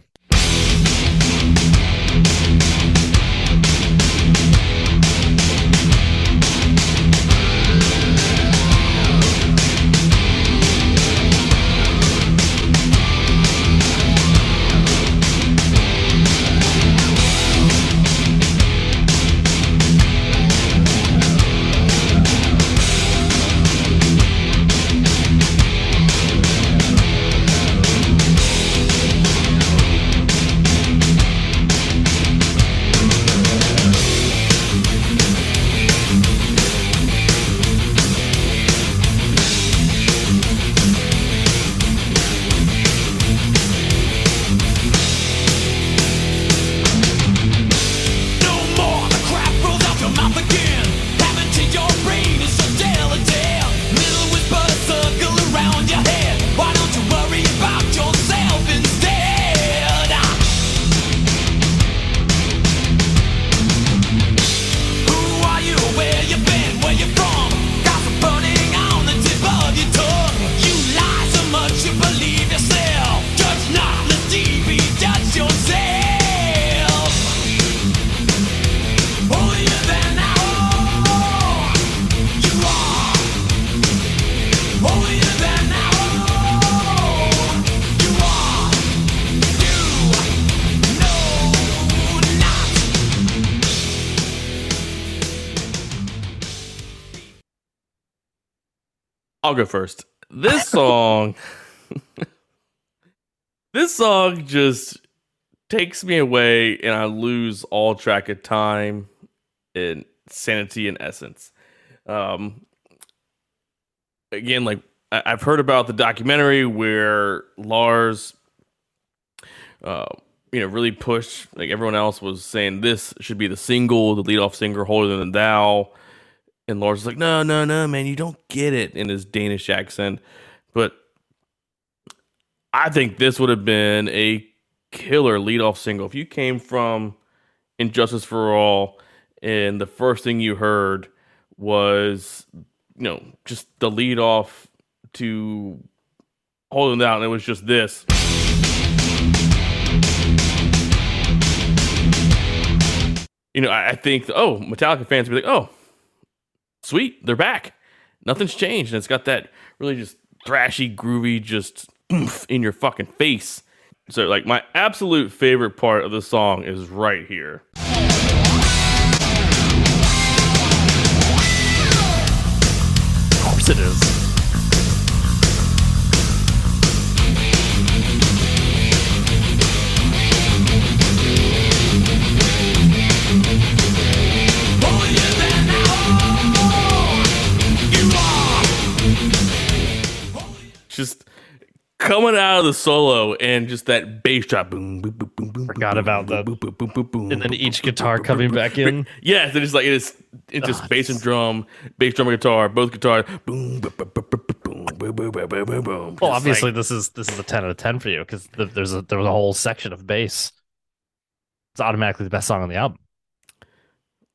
I'll go first. This song, this song just takes me away, and I lose all track of time and sanity and essence. Um, again, like I- I've heard about the documentary where Lars, uh, you know, really pushed. Like everyone else was saying, this should be the single, the lead off singer, "Holier Than Thou." And Lars was like, "No, no, no, man, you don't get it" in his Danish accent. But I think this would have been a killer lead off single if you came from And Justice for All, and the first thing you heard was, you know, just the lead off to Holier Than Thou. It was just this. You know, I, I think, oh, Metallica fans would be like, oh, sweet, they're back. Nothing's changed. And it's got that really just thrashy, groovy, just oomph in your fucking face. So, like, my absolute favorite part of the song is right here. just coming out of the solo and just that bass drop boom boom boom boom boom forgot about the, boom, boom, boom, boom, boom, and then each guitar coming back in yes it's like it's it's just bass and drum bass drum guitar both guitars boom boom boom boom boom boom boom well obviously this is this is a 10 out of 10 for you because there's a there was a whole section of bass it's automatically the best song on the album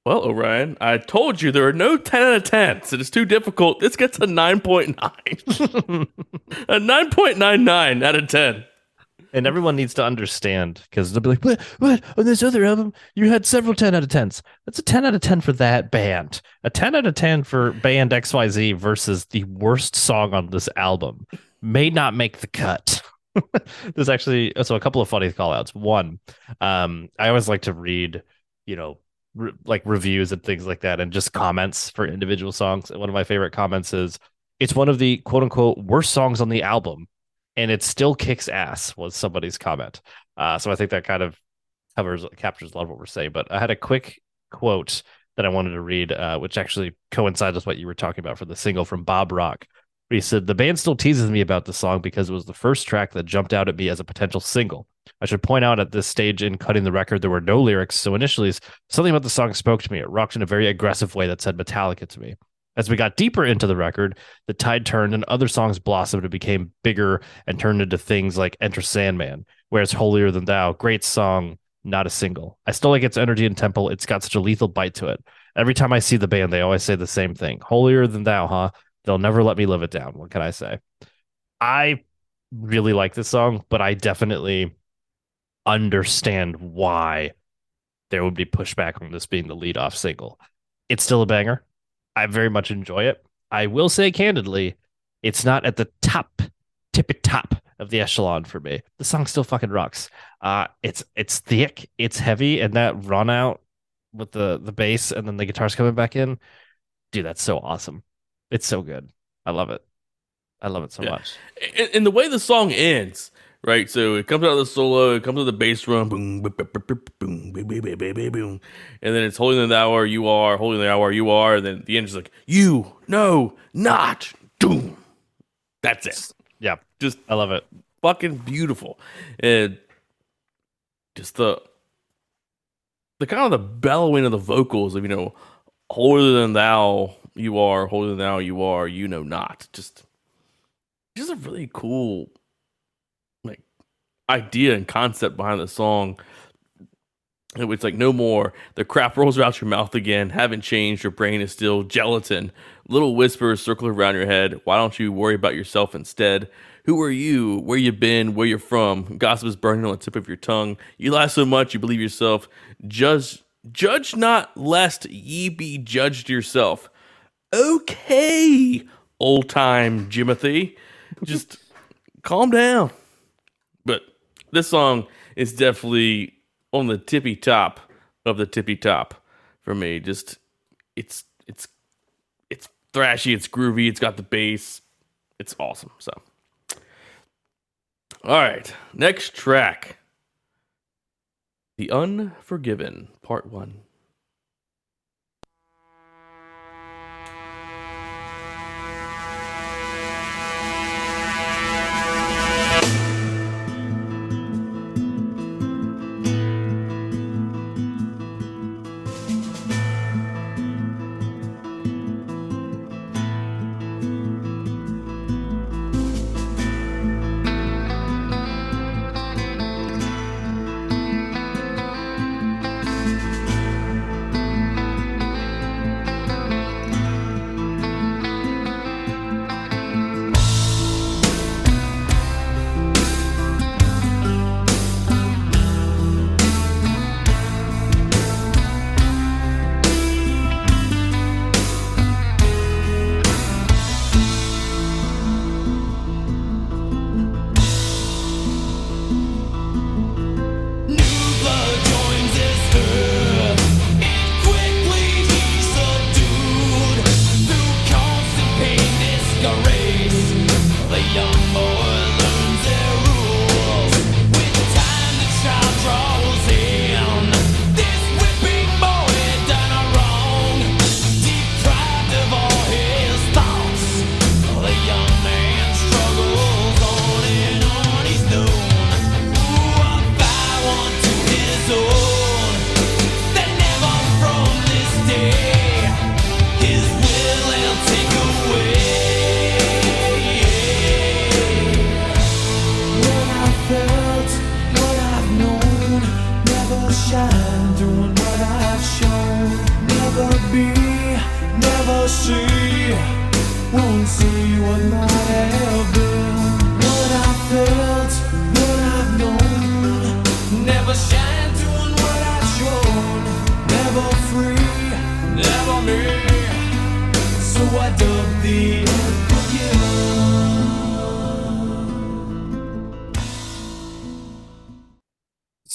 well, Orion, I told you there are no ten out of tens. It is too difficult. This gets a nine point nine, a nine point nine nine out of ten. and everyone needs to understand because they'll be like, "What? What? On this other album, you had several ten out of tens. That's a ten out of ten for that band. A ten out of ten for band X Y Z versus the worst song on this album may not make the cut." There's actually so a couple of funny call outs. One, um, I always like to read, you know, re- like reviews and things like that, and just comments for individual songs. And one of my favorite comments is, "It's one of the quote unquote worst songs on the album." and it still kicks ass was somebody's comment uh, so i think that kind of covers captures a lot of what we're saying but i had a quick quote that i wanted to read uh, which actually coincides with what you were talking about for the single from bob rock he said the band still teases me about the song because it was the first track that jumped out at me as a potential single i should point out at this stage in cutting the record there were no lyrics so initially something about the song spoke to me it rocked in a very aggressive way that said metallica to me as we got deeper into the record, the tide turned and other songs blossomed and became bigger and turned into things like Enter Sandman, whereas Holier Than Thou, great song, not a single. I still like its energy and tempo. It's got such a lethal bite to it. Every time I see the band, they always say the same thing Holier Than Thou, huh? They'll never let me live it down. What can I say? I really like this song, but I definitely understand why there would be pushback on this being the lead off single. It's still a banger. I very much enjoy it. I will say candidly, it's not at the top, tippy top of the echelon for me. The song still fucking rocks. Uh, it's it's thick, it's heavy, and that run out with the the bass and then the guitars coming back in, dude, that's so awesome. It's so good. I love it. I love it so Yeah. much. and, and the way the song ends, right? So it comes out of the solo, it comes with the bass drum, boom, boom, boom, boom, boom, boom, and then it's holier than thou you are, holier than thou you are, and then the end is like you, no, not, doom. That's it. Yeah, just I love it. Fucking beautiful, and just the the kind of the bellowing of the vocals of you know, holier than thou you are, holier than thou you are, you know not. Just just a really cool idea and concept behind the song. It's like no more. The crap rolls out your mouth again. Haven't changed. Your brain is still gelatin. Little whispers circle around your head. Why don't you worry about yourself instead? Who are you? Where you been? Where you're from? Gossip is burning on the tip of your tongue. You lie so much you believe yourself. Judge, judge not, lest ye be judged yourself. Okay, old time Jimothy, just calm down. This song is definitely on the tippy top of the tippy top for me. Just it's it's it's thrashy, it's groovy, it's got the bass, it's awesome. So, all right, next track, "The Unforgiven," Part One.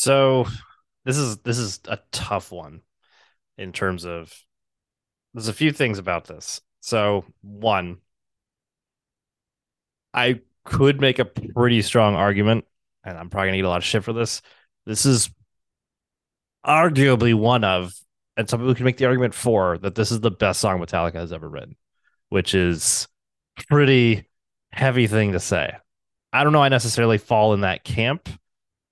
So this is this is a tough one in terms of there's a few things about this. So one, I could make a pretty strong argument, and I'm probably gonna get a lot of shit for this. This is arguably one of, and some people can make the argument for that this is the best song Metallica has ever written, which is pretty heavy thing to say. I don't know. I necessarily fall in that camp,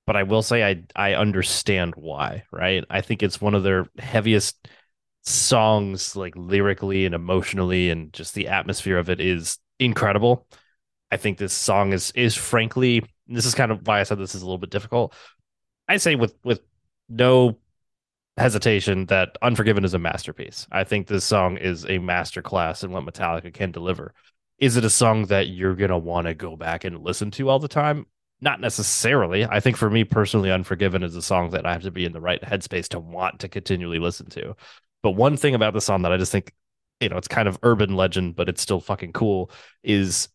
but I will say I I understand why. Right? I think it's one of their heaviest songs, like lyrically and emotionally, and just the atmosphere of it is incredible. I think this song is is frankly this is kind of why I said this is a little bit difficult. I say with with no hesitation that Unforgiven is a masterpiece. I think this song is a masterclass in what Metallica can deliver. Is it a song that you're going to want to go back and listen to all the time? Not necessarily. I think for me personally, Unforgiven is a song that I have to be in the right headspace to want to continually listen to. But one thing about the song that I just think, you know, it's kind of urban legend, but it's still fucking cool is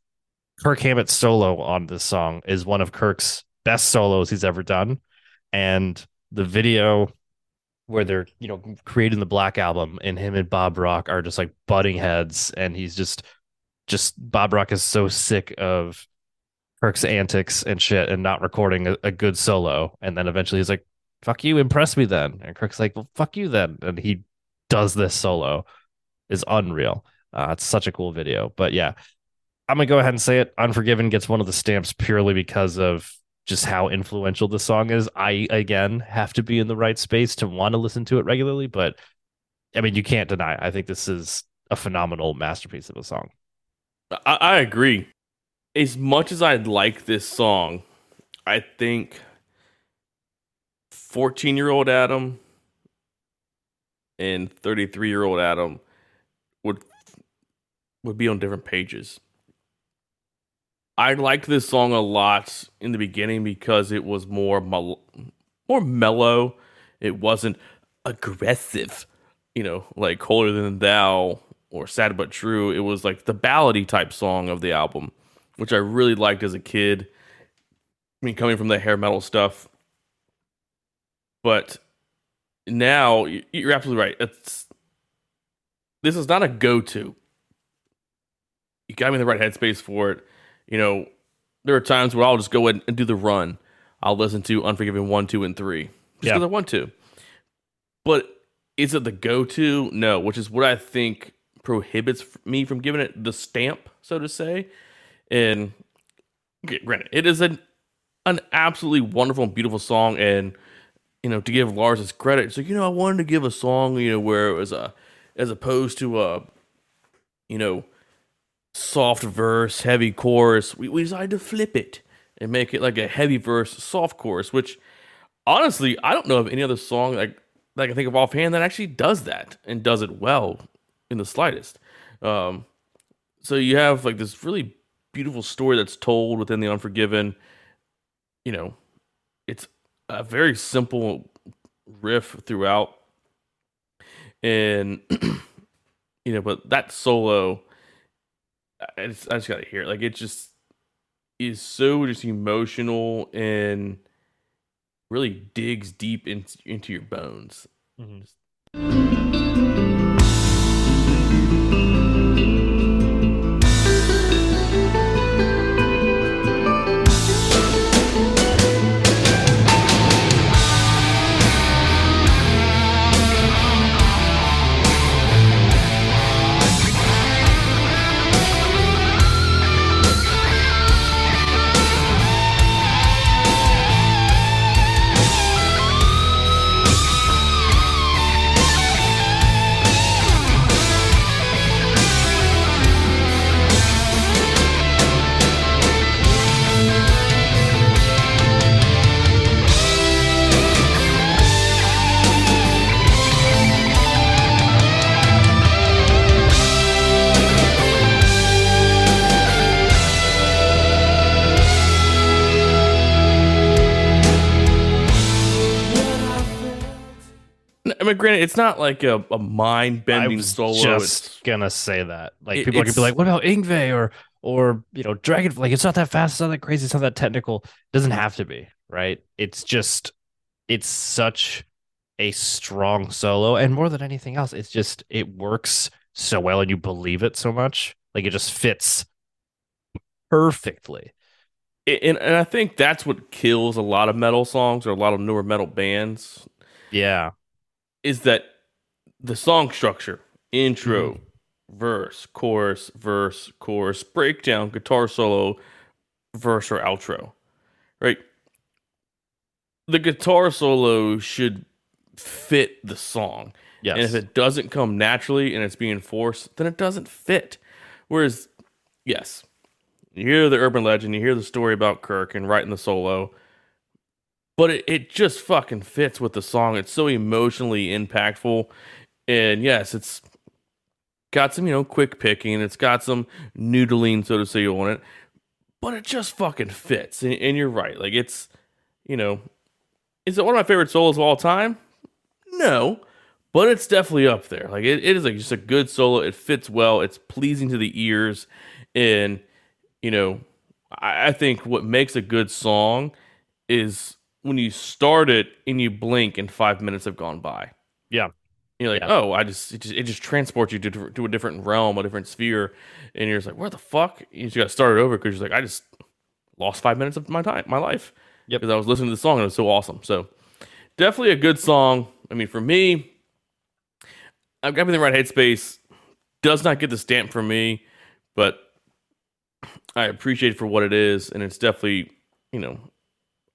Kirk Hammett's solo on this song is one of Kirk's best solos he's ever done. And the video where they're, you know, creating the Black Album and him and Bob Rock are just like butting heads and he's just just Bob Rock is so sick of Kirk's antics and shit and not recording a, a good solo. And then eventually he's like, fuck you, impress me then. And Kirk's like, well, fuck you then. And he does this solo is unreal. Uh, it's such a cool video. But yeah, I'm gonna go ahead and say it. Unforgiven gets one of the stamps purely because of just how influential the song is. I again have to be in the right space to want to listen to it regularly, but I mean you can't deny. It. I think this is a phenomenal masterpiece of a song. I, I agree. As much as I like this song, I think 14 year old Adam and 33 year old Adam would would be on different pages. I liked this song a lot in the beginning because it was more mel- more mellow. It wasn't aggressive, you know, like Holier Than Thou or Sad But True. It was like the ballady type song of the album, which I really liked as a kid. I mean, coming from the hair metal stuff. But now you're absolutely right. It's this is not a go-to. you got me in the right headspace for it. You know, there are times where I'll just go ahead and do the run. I'll listen to Unforgiven one, two, and three just Yeah. because I want to. But is it the go-to? No, which is what I think prohibits me from giving it the stamp, so to say. And granted, it is an an absolutely wonderful and beautiful song, and you know, to give Lars his credit, so you know, I wanted to give a song, you know, where it was a as opposed to a you know soft verse, heavy chorus. We, we decided to flip it and make it like a heavy verse, soft chorus, which honestly, I don't know of any other song like that I can think of offhand that actually does that and does it well in the slightest. Um, so you have like this really beautiful story that's told within the Unforgiven. You know, it's a very simple riff throughout, and you know, but that solo, I just, I just gotta hear it. Like it just is so just emotional and really digs deep into into your bones. Mm-hmm. I mean, granted, it's not like a, a mind bending solo. just It's, gonna say that. Like It- people are gonna be like, "What about Yngwie or or you know Dragon?" Like it's not that fast. It's not that crazy. It's not that technical. It doesn't have to be, right? It's just it's such a strong solo, and more than anything else, it's just it works so well, and you believe it so much. Like it just fits perfectly. and, and I think that's what kills a lot of metal songs or a lot of newer metal bands Yeah, is that the song structure, intro, mm-hmm. verse, chorus, verse, chorus, breakdown, guitar solo, verse or outro, right? The guitar solo should fit the song. yes, And if it doesn't come naturally and it's being forced, then it doesn't fit. Whereas, yes, you hear the urban legend, you hear the story about Kirk and writing the solo, but it, it just fucking fits with the song. It's so emotionally impactful. And yes, it's got some, you know, quick picking, it's got some noodling, so to say, on it, but it just fucking fits. And, and you're right. Like, it's, you know, is it one of my favorite solos of all time? No but it's definitely up there. Like it, it is like just a good solo. It fits well. It's pleasing to the ears, and you know, I, I think what makes a good song is when you start it and you blink and five minutes have gone by. Yeah. You're like, Yeah. oh, I just it, just it just transports you to to a different realm, a different sphere, and you're just like, where the fuck? You just got to start it over because you're like, I just lost five minutes of my time, my life, Yep. because I was listening to the song and it was so awesome. So definitely a good song. I mean, for me, I've got me in the right headspace. Does not get the stamp from me, but I appreciate it for what it is, and it's definitely, you know,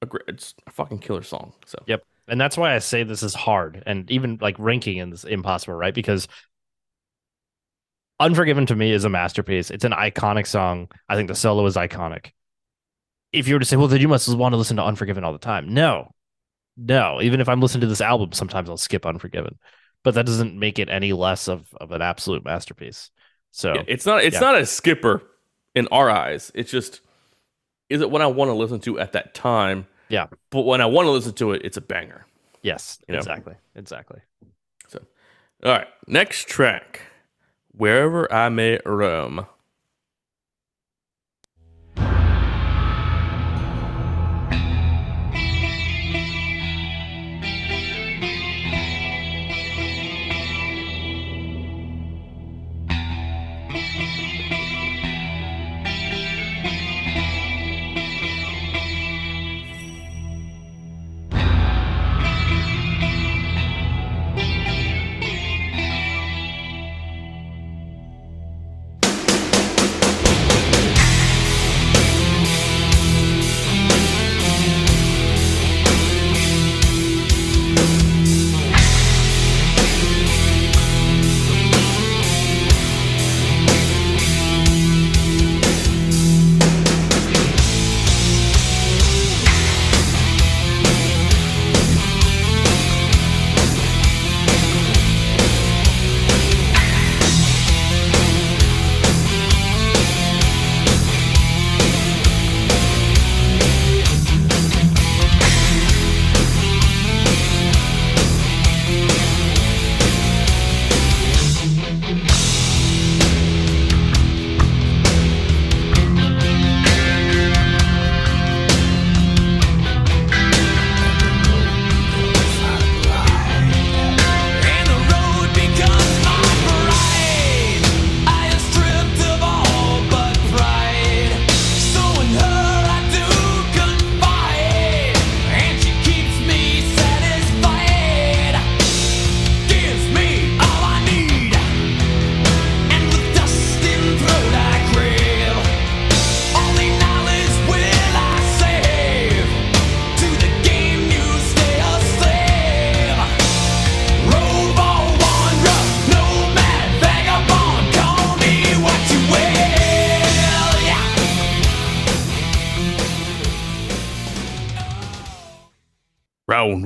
a great, it's a fucking killer song. So Yep. And that's why I say this is hard and even like ranking is impossible, right? Because Unforgiven to me is a masterpiece. It's an iconic song. I think the solo is iconic. If you were to say, well, then you must want to listen to Unforgiven all the time. No, no. Even if I'm listening to this album, sometimes I'll skip Unforgiven, but that doesn't make it any less of, of an absolute masterpiece. So, Yeah, it's not it's yeah. not a skipper in our eyes. It's just is it what I want to listen to at that time? Yeah. But when I want to listen to it, it's a banger. yes, You know. exactly. Exactly. So, all right, next track. Wherever I may roam.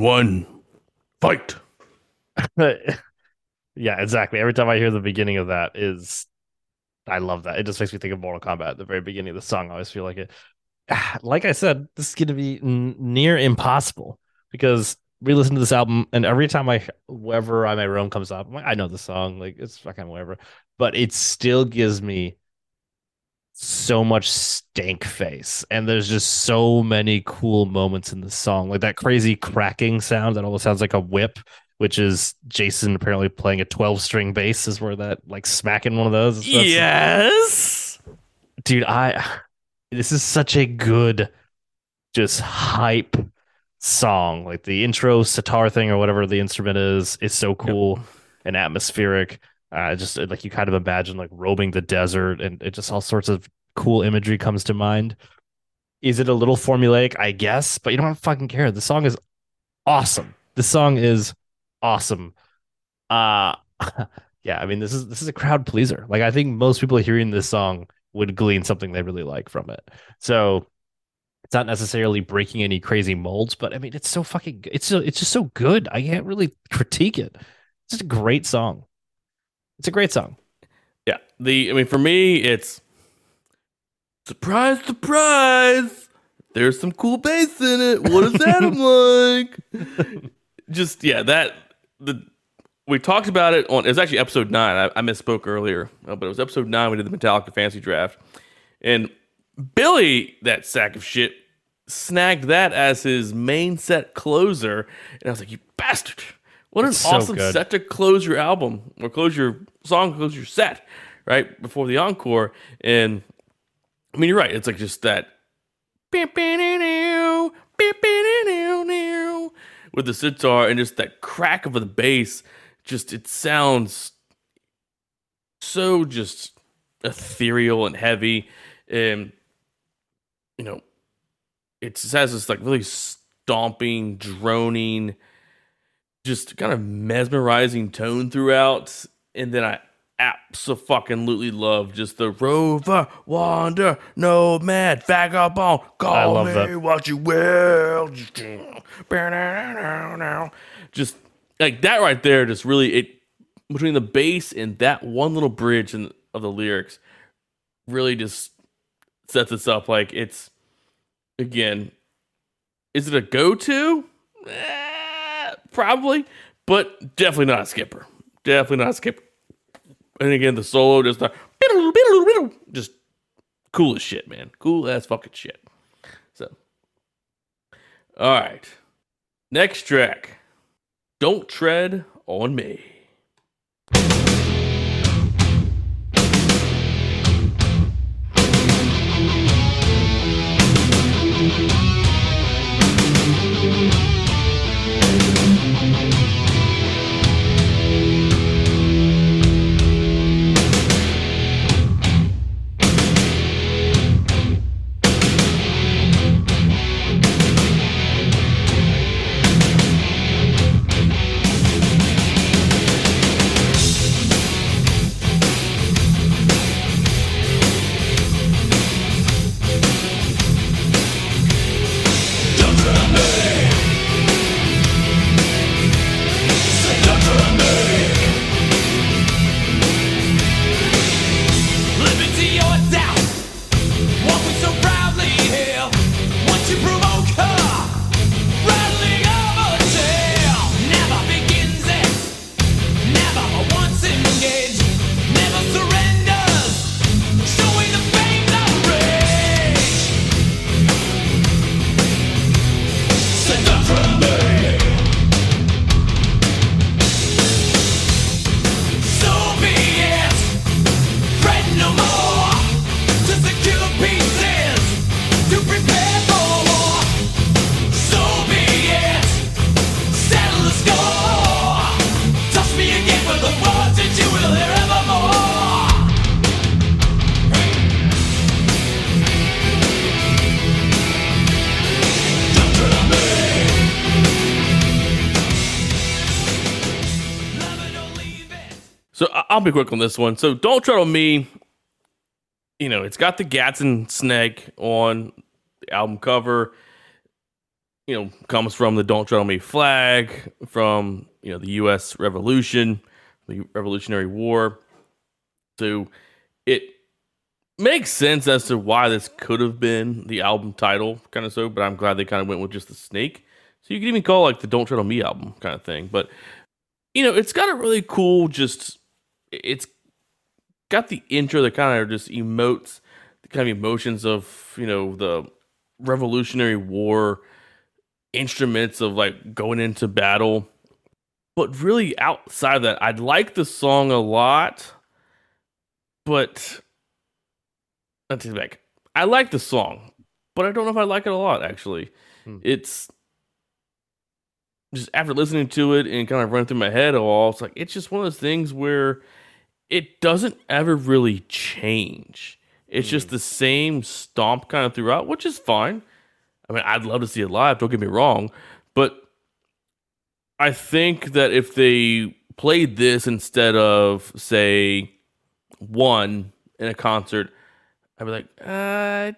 One, fight. yeah, exactly. Every time I hear the beginning of that is I love that. It just makes me think of Mortal Kombat at the very beginning of the song. I always feel like it. Like I said, this is going to be n- near impossible because we listen to this album, and every time I, wherever I may roam comes up, like, i know the song, like it's fucking whatever, but it still gives me so much stank face, and there's just so many cool moments in the song, like that crazy cracking sound that almost sounds like a whip which is Jason apparently playing a 12 string bass is where that like smacking one of those. yes. Dude, I this is such a good just hype song. Like the intro sitar thing or whatever the instrument is, it's so cool yep. and atmospheric. Uh, just like you kind of imagine like roaming the desert and it just all sorts of cool imagery comes to mind. Is it a little formulaic? I guess, but you don't fucking care. The song is awesome. The song is awesome. Uh yeah, I mean this is this is a crowd pleaser. Like I think most people hearing this song would glean something they really like from it. So it's not necessarily breaking any crazy molds, but I mean it's so fucking it's so it's just so good. I can't really critique it. It's just a great song. It's a great song. Yeah. The I mean for me it's surprise surprise. There's some cool bass in it. What is that like? just yeah, that the we talked about it on it was actually episode nine. I, I misspoke earlier, uh, but it was episode nine. We did the Metallica fancy draft, and Billy, that sack of shit, snagged that as his main set closer, and I was like, "You bastard! What an awesome set to close your album or close your song, close your set, right before the encore." And I mean, you're right. It's like just that with the sitar and just that crack of the bass. Just it sounds so just ethereal and heavy, and you know, it has this like really stomping, droning, just kind of mesmerizing tone throughout. And then I absolutely love just the rover, wander, nomad, vagabond. Call I love me that. what you will. Just like that right there, just really it between the bass and that one little bridge and of the lyrics really just sets us up like it's again is it a go-to eh, probably but definitely not a skipper definitely not skip. and again, the solo just like, just cool as shit, man. Cool as fucking shit. So, all right. Next track Don't Tread on Me. I'll be quick on this one. So don't tread on me. You know, it's got the Gadsden snake on the album cover. you know, comes from the Don't Tread on Me flag, from, you know, the U.S. Revolution, the Revolutionary War. So it makes sense as to why this could have been the album title, kind of so, but I'm glad they kind of went with just the snake. So you could even call like the Don't Tread on Me album kind of thing. But, you know, it's got a really cool, just, it's got the intro that kind of just emotes the kind of emotions of, you know, the Revolutionary War instruments of like going into battle. But really, outside of that, I'd like the song a lot, but let's take it back. I like the song, but I don't know if I like it a lot. Actually, Hmm. it's just after listening to it and kind of running through my head all, it's like it's just one of those things where it doesn't ever really change. It's just the same stomp kind of throughout, which is fine. I mean, I'd love to see it live. Don't get me wrong, but I think that if they played this instead of say one in a concert, I'd be like, I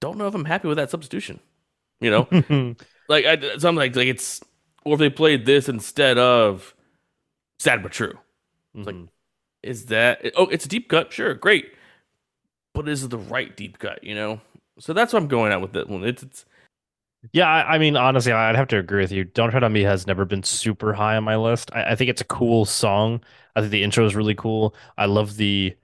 don't know if I'm happy with that substitution. You know, like I something like like it's or if they played this instead of sad but true. like- Mhm. Is that oh? It's a deep cut, sure, great, but is it the right deep cut? You know, so that's what I'm going at with that one. It's, it's Yeah, I, I mean, honestly, I'd have to agree with you. Don't Tread on Me has never been super high on my list. I, I think it's a cool song. I think the intro is really cool. I love the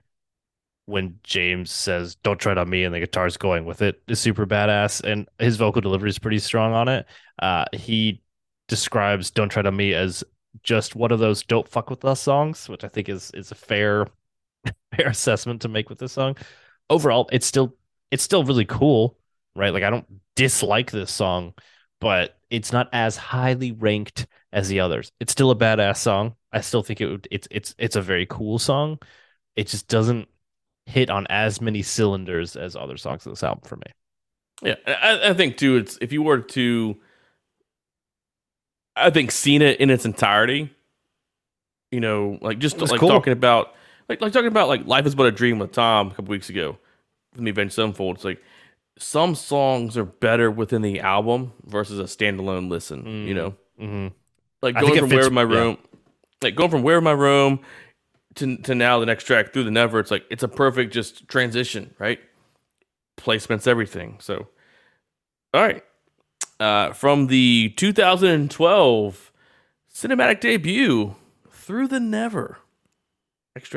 when James says "Don't tread on me" and the guitar's going with it is super badass, and his vocal delivery is pretty strong on it. Uh, he describes "Don't tread on me" as just one of those "Don't fuck with us" songs, which I think is is a fair fair assessment to make with this song. Overall, it's still it's still really cool, right? Like I don't dislike this song, but it's not as highly ranked as the others. It's still a badass song. I still think it would it's it's it's a very cool song. It just doesn't hit on as many cylinders as other songs on this album for me. Yeah, I, I think too. It's if you were to, I think seen it in its entirety. You know, like just like cool. talking about, like like talking about like life is but a dream with Tom a couple weeks ago, from the Avenged Sevenfold. It's like some songs are better within the album versus a standalone listen. You Mm. know, Mm-hmm. like going from fits- where in my yeah. room, like going from wherever I may roam to to now the next track through the never. It's like it's a perfect just transition, right? Placements, everything. So, all right, uh, from the 2012 cinematic debut, through the never. Next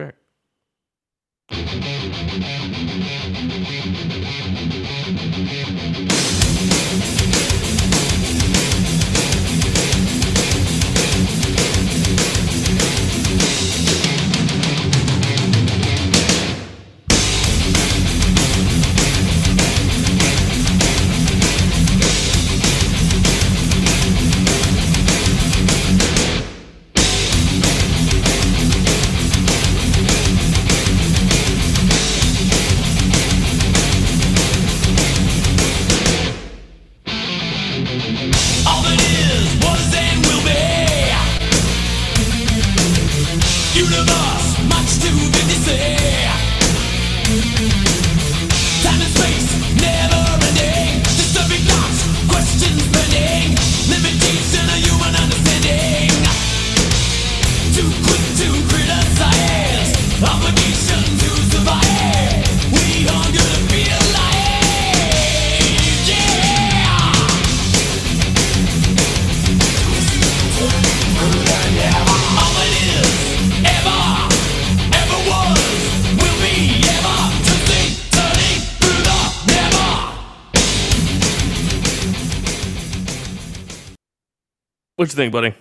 What you think, buddy?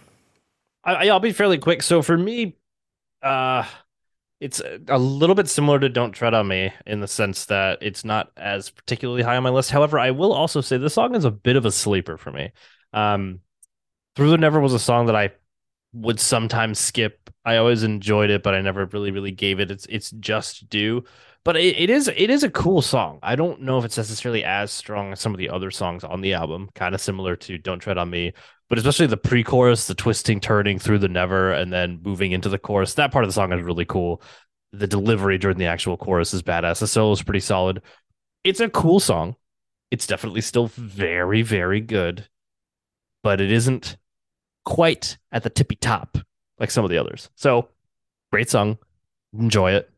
I, I'll be fairly quick. So for me, uh, it's a a little bit similar to "Don't Tread on Me" in the sense that it's not as particularly high on my list. However, I will also say this song is a bit of a sleeper for me. Um, "Through the Never" was a song that I would sometimes skip. I always enjoyed it, but I never really, really gave it its its just due. But it, it is it is a cool song. I don't know if it's necessarily as strong as some of the other songs on the album, kind of similar to "Don't Tread on Me." but especially the pre-chorus, the twisting, turning through the never, and then moving into the chorus. That part of the song is really cool. The delivery during the actual chorus is badass. The solo is pretty solid. It's a cool song. It's definitely still very, very good. but it isn't quite at the tippy top like some of the others. So great song. Enjoy it.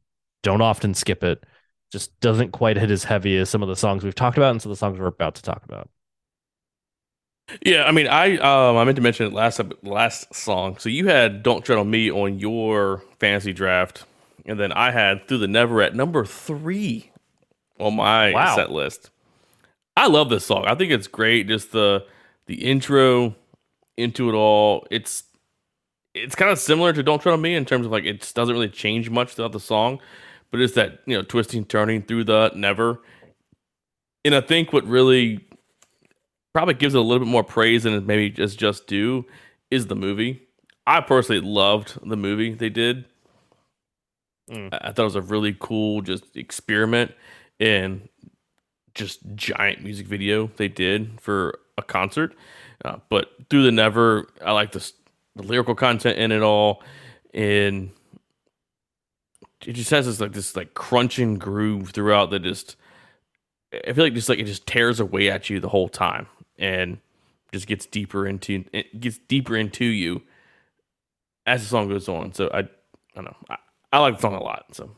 Don't often skip it. Just doesn't quite hit as heavy as some of the songs we've talked about and some of the songs we're about to talk about. Yeah, I mean, I um, I meant to mention it last last song. So you had "Don't Tread on Me" on your fantasy draft, and then I had "Through the Never" at number three on my Wow. set list. I love this song. I think it's great. Just the the intro into it all. It's it's kind of similar to "Don't Tread on Me" in terms of like it doesn't really change much throughout the song, but it's that you know twisting, turning through the never. And I think what really probably gives it a little bit more praise than it maybe just just due is the movie. I personally loved the movie they did. Mm. I thought it was a really cool just experiment in just giant music video they did for a concert. Uh, but through the never, I like the, the lyrical content in it all, and it just has this like this like crunching groove throughout that just I feel like just like it just tears away at you the whole time and just gets deeper into it gets deeper into you as the song goes on. So I I don't know. I, I like the song a lot. So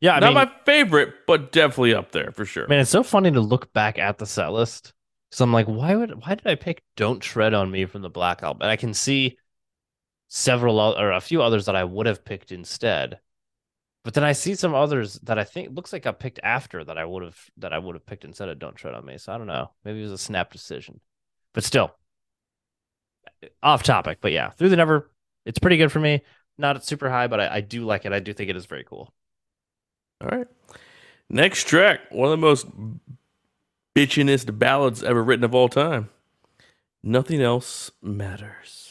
Yeah, I not mean, my favorite, but definitely up there for sure. Man, it's so funny to look back at the set list. So I'm like, why would why did I pick "Don't Tread on Me" from the Black Album? And I can see several or a few others that I would have picked instead. But then I see some others that I think looks like I picked after that I would have that I would have picked instead of "Don't Tread on Me." So I don't know. Maybe it was a snap decision. But still, off topic. But yeah, through the never, it's pretty good for me. Not super high, but I, I do like it. I do think it is very cool. All right. Next track, one of the most bitchinest ballads ever written of all time. Nothing else matters.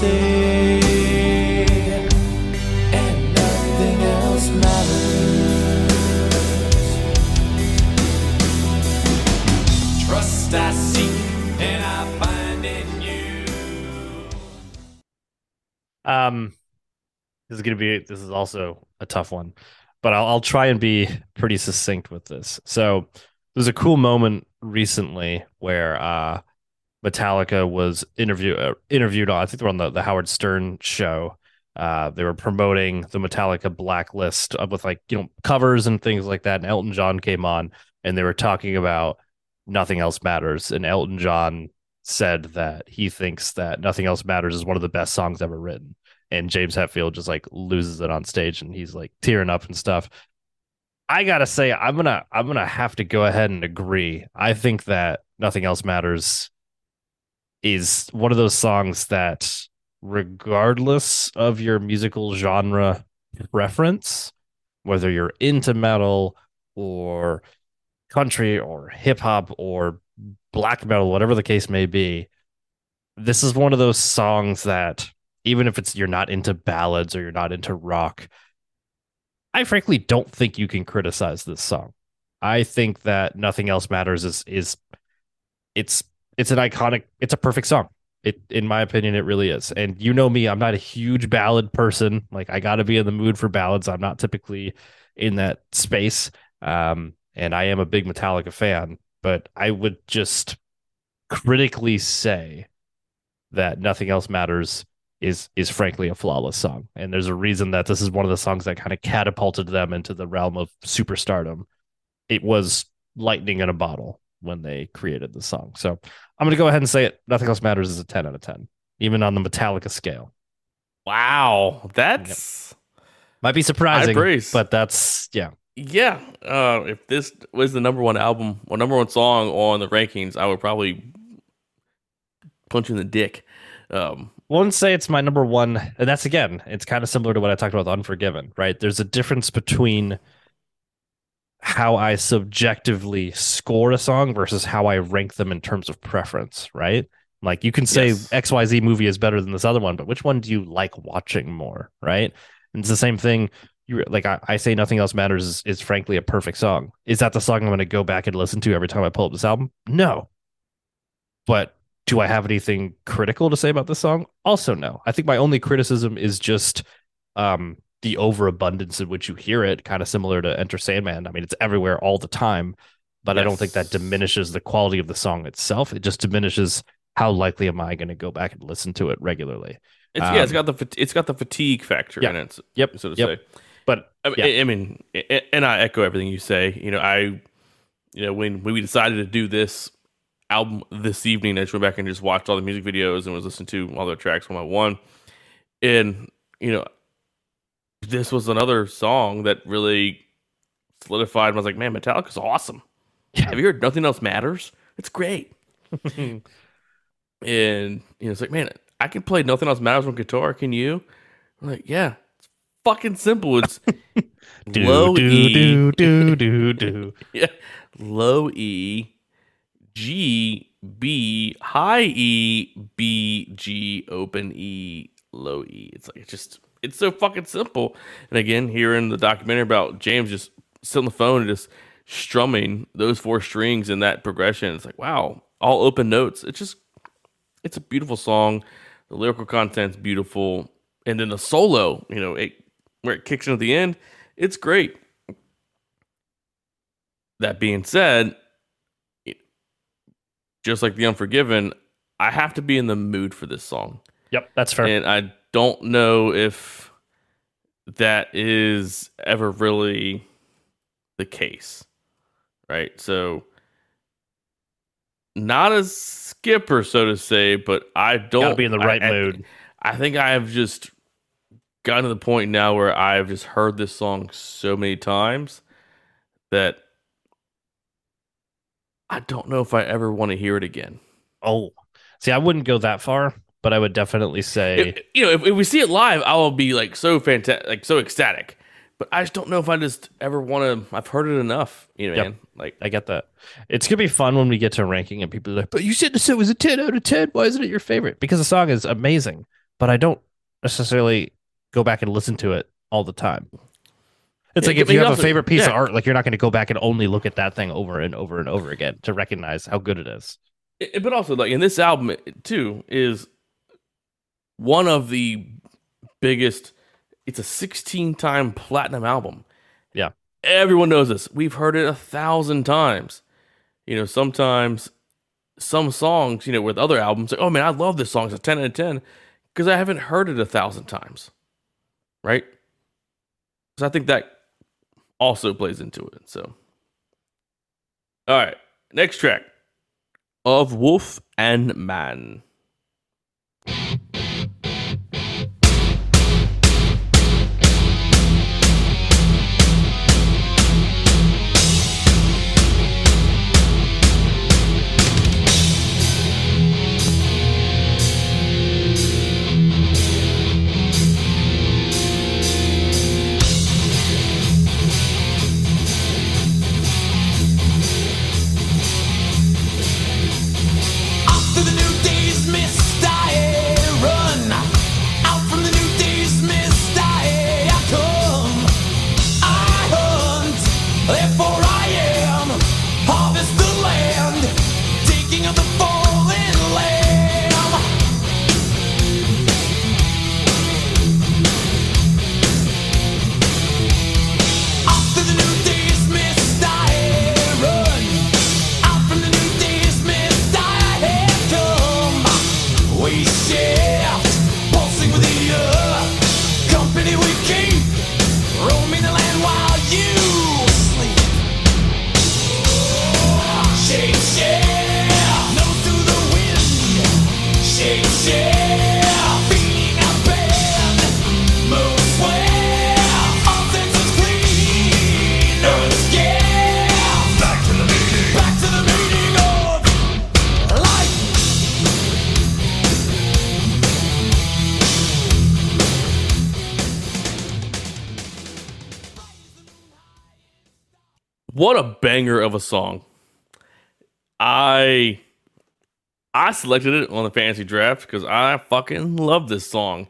Say, and nothing else matters. Trust I seek, and I find in you. Um, this is gonna be this is also a tough one, but I'll I'll try and be pretty succinct with this. So there's a cool moment recently where uh Metallica was interview uh, interviewed on I think they were on the, the Howard Stern show. Uh, they were promoting the Metallica blacklist with like you know covers and things like that. And Elton John came on and they were talking about nothing else matters. And Elton John said that he thinks that nothing else matters is one of the best songs ever written and James Hetfield just like loses it on stage and he's like tearing up and stuff. I gotta say, I'm gonna I'm gonna have to go ahead and agree. I think that nothing else matters is one of those songs that, regardless of your musical genre preference, whether you're into metal or country or hip hop or black metal, whatever the case may be, this is one of those songs that even if it's you're not into ballads or you're not into rock, I frankly don't think you can criticize this song. I think that nothing else matters is is it's it's an iconic it's a perfect song. It in my opinion it really is. And you know me, I'm not a huge ballad person. Like I got to be in the mood for ballads. I'm not typically in that space. Um and I am a big Metallica fan, but I would just critically say that nothing else matters is is frankly a flawless song. And there's a reason that this is one of the songs that kind of catapulted them into the realm of superstardom. It was lightning in a bottle when they created the song. So I'm gonna go ahead and say it. Nothing else matters is a 10 out of 10, even on the Metallica scale. Wow, that's Might be surprising, but that's yeah. yeah. Uh, if this was the number one album or number one song on the rankings, I would probably punch you in the dick. Um, wouldn't say it's my number one. And that's again, it's kind of similar to what I talked about with Unforgiven, right? There's a difference between how I subjectively score a song versus how I rank them in terms of preference, right? Like you can say Yes. XYZ movie is better than this other one, but which one do you like watching more, right? And it's the same thing. You like I, I say nothing else matters is, is frankly a perfect song. Is that the song I'm going to go back and listen to every time I pull up this album? No. But do I have anything critical to say about this song? Also, no. I think my only criticism is just um, the overabundance in which you hear it, kind of similar to Enter Sandman. I mean, it's everywhere all the time, but I don't think that diminishes the quality of the song itself. It just diminishes how likely am I going to go back and listen to it regularly. it's yeah, it's Um, got the it's got the fatigue factor Yeah. in it, Yep. so to Yep. say. But I mean, Yeah. I mean, and I echo everything you say. You know, I, you know, when when we decided to do this album this evening, I just went back and just watched all the music videos and was listening to all the tracks one by one, and you know, this was another song that really solidified. I was like, man, Metallica's awesome. Yeah. Have you heard Nothing Else Matters? It's great. and you know, it's like, man, I can play Nothing Else Matters on guitar. Can you? I'm like, yeah, it's fucking simple. It's do low do E, do do do do. yeah, low E, G, B, high E, B, G, open E, low E. It's like it's just it's so fucking simple. And again, hearing the documentary about James just sitting on the phone and just strumming those four strings in that progression, it's like wow, all open notes. It's just it's a beautiful song. The lyrical content's beautiful, and then the solo, you know, it where it kicks in at the end, it's great. That being said, just like the Unforgiven, I have to be in the mood for this song, Yep, that's fair. and I don't know if that is ever really the case, right? So, not a skipper, so to say, but I don't Gotta be in the right I- I- mood. I think I have just gotten to the point now where I've just heard this song so many times that I don't know if I ever want to hear it again. Oh, see, I wouldn't go that far, but I would definitely say If- you know, if, if we see it live, I will be like so fantastic, like so ecstatic. But I just don't know if I just ever want to. I've heard it enough, you know, Yep. man. Like, I get that. It's gonna be fun when we get to ranking and people are like, "But you said the song was a ten out of ten. Why isn't it your favorite?" Because the song is amazing, but I don't necessarily go back and listen to it all the time. It's Yeah, like if you have a favorite piece of art, like you're not going to go back and only look at that thing over and over and over again to recognize how good it is. I- but also like in this album too is one of the biggest it's a 16 time platinum album. Yeah. everyone knows this. We've heard it a thousand times. You know sometimes some songs you know with other albums like oh man i love this song. It's a 10 out of 10 because i haven't heard it a thousand times right? So i think that also plays into it so. All right next track. Of Wolf and Man. Of a song. I I selected it on the fantasy draft because I fucking love this song.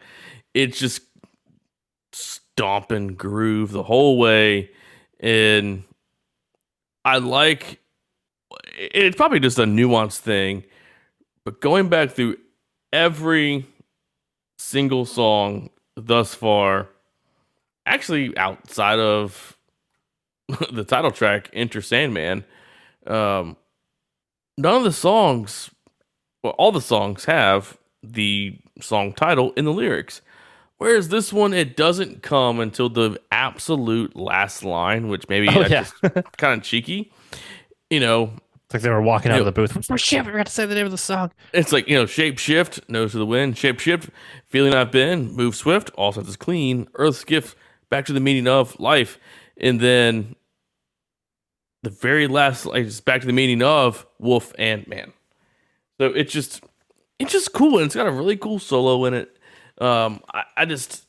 It's just stomping groove the whole way. And I like it's probably just a nuanced thing, but going back through every single song thus far, actually outside of the title track, Enter Sandman, um, none of the songs, well, all the songs have the song title in the lyrics. Whereas this one, it doesn't come until the absolute last line, which maybe Oh, yeah. just kind of cheeky. You know, It's like they were walking out Yeah. of the booth. Oh shit, we forgot to say the name of the song. it's like, you know, shape shift, nose to the wind, shape shift, feeling I've been, move swift, all senses clean, earth's gift, back to the meaning of life. And then the very last, like, just back to the meaning of wolf and man. So it's just, it's just cool. And it's got a really cool solo in it. Um, I, I just,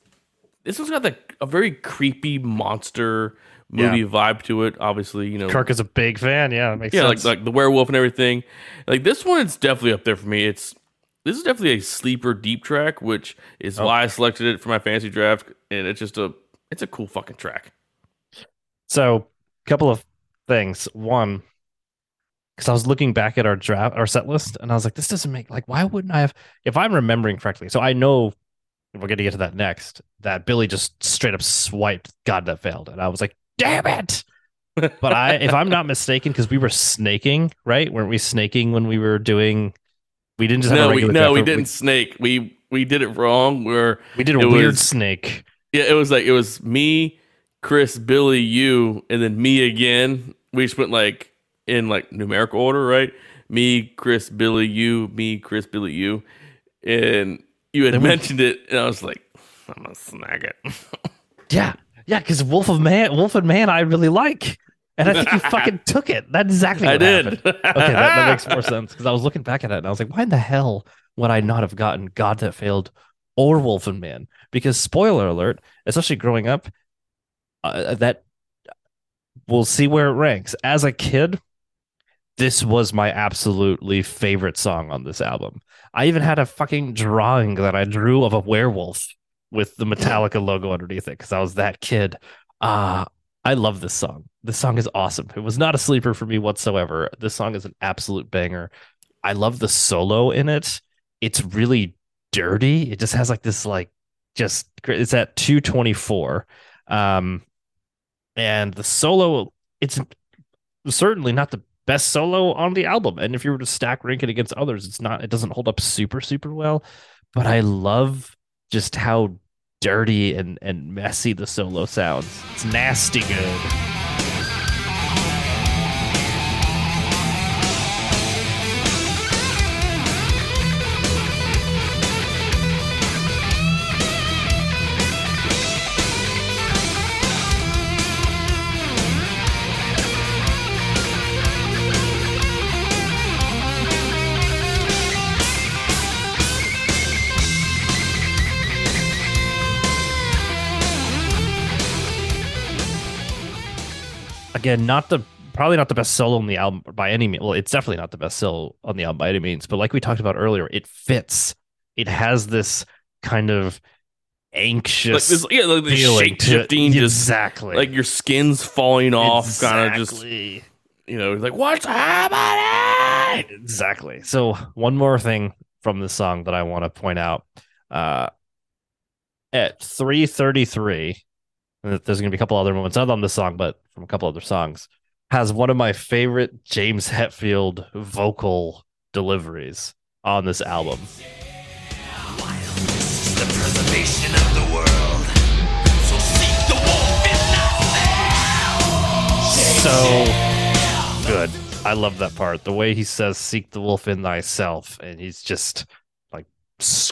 this one's got the, a very creepy monster movie vibe to it. Obviously, you know, Kirk is a big fan. Yeah, makes yeah, sense. like like the werewolf and everything. Like this one, it's definitely up there for me. It's this is definitely a sleeper deep track, which is Oh. why I selected it for my fantasy draft. And it's just a it's a cool fucking track. So, a couple of things. One, because I was looking back at our draft, our set list, and I was like, this doesn't make like, why wouldn't I have? If I'm remembering correctly, so I know we're going to get to that next. That Billy just straight up swiped. God, that failed, and I was like, damn it. but I, if I'm not mistaken, because we were snaking, right? Weren't we snaking when we were doing? We didn't just have a No, we no, we didn't snake. We we did it wrong. Where We, did a weird was- snake. yeah, it was like it was me, Chris, Billy, you, and then me again. We just went like in like numerical order, right? Me, Chris, Billy, you, me, Chris, Billy, you, and you had mentioned it, and I was like, I'm gonna snag it. Yeah, yeah, because Wolf of Man, Wolf and Man, I really like, and I think you fucking took it. That's exactly what I did. happened. Okay, that, that makes more sense because I was looking back at it and I was like, why in the hell would I not have gotten God That Failed or Wolf and Man? Because spoiler alert, especially growing up, uh, that we'll see where it ranks. As a kid, this was my absolutely favorite song on this album. I even had a fucking drawing that I drew of a werewolf with the Metallica logo underneath it because I was that kid. Uh I love this song. This song is awesome. It was not a sleeper for me whatsoever. This song is an absolute banger. I love the solo in it. It's really dirty. It just has like this like just it's at 224. Um and the solo it's certainly not the best solo on the album. And if you were to stack rank it against others, it's not it doesn't hold up super super well, but I love just how dirty and and messy the solo sounds. It's nasty good. Again, not the probably not the best solo on the album by any means. Well, it's definitely not the best solo on the album by any means. But like we talked about earlier, it fits. It has this kind of like anxious this, yeah, like this feeling shape shifting, just exactly like your skin's falling off, kind of just you know, like what's happening? Exactly. So one more thing from the song that I want to point out. Uh, at 333, there's going to be a couple other moments, not on this song, but from a couple other songs, has one of my favorite James Hetfield vocal deliveries on this album. the preservation of the world. So seek the wolf in thyself. So good. I love that part. The way he says, Seek the wolf in thyself. And he's just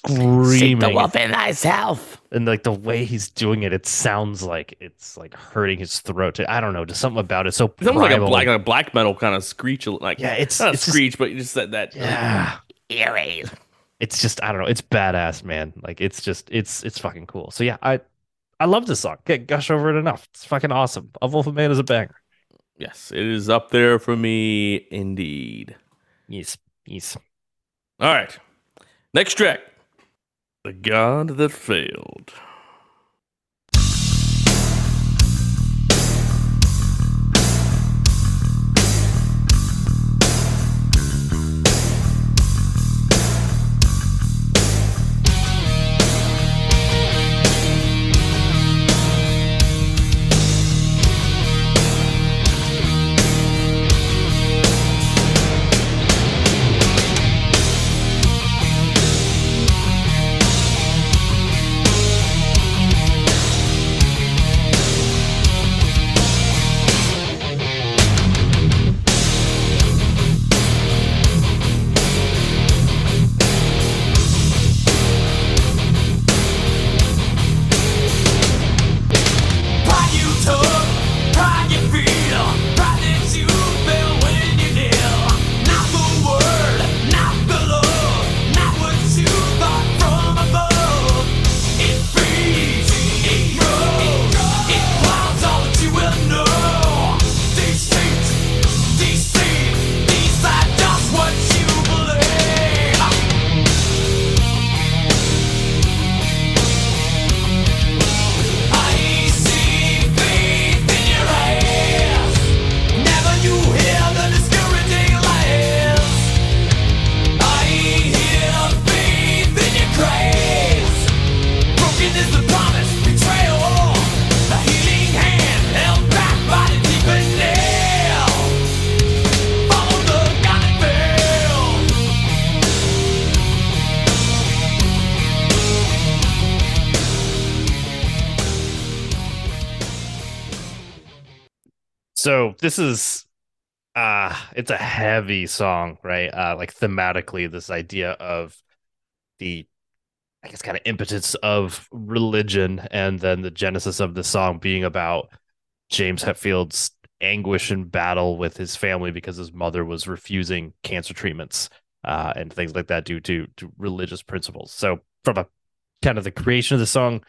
like wolf in thyself. and like the way he's doing it, it sounds like it's like hurting his throat. I don't know, just something about it. So It's almost like a black, like a black metal kind of screech, like Yeah, it's- not a it's just- screech, but you just said that. yeah, eerie. it's just I don't know, it's badass, man. Like it's just it's it's fucking cool. So yeah, I I love this song. Can't gush over it enough. It's fucking awesome. A Wolf of Man is a banger. Yes, it is up there for me indeed. Yes, yes. All right. Next track. The God That Failed. This is uh it's a heavy song, right? Uh like thematically this idea of the I guess kind of impotence of religion and then the genesis of the song being about James Hetfield's anguish and battle with his family because his mother was refusing cancer treatments uh and things like that due to, to religious principles. So from a kind of the creation of the song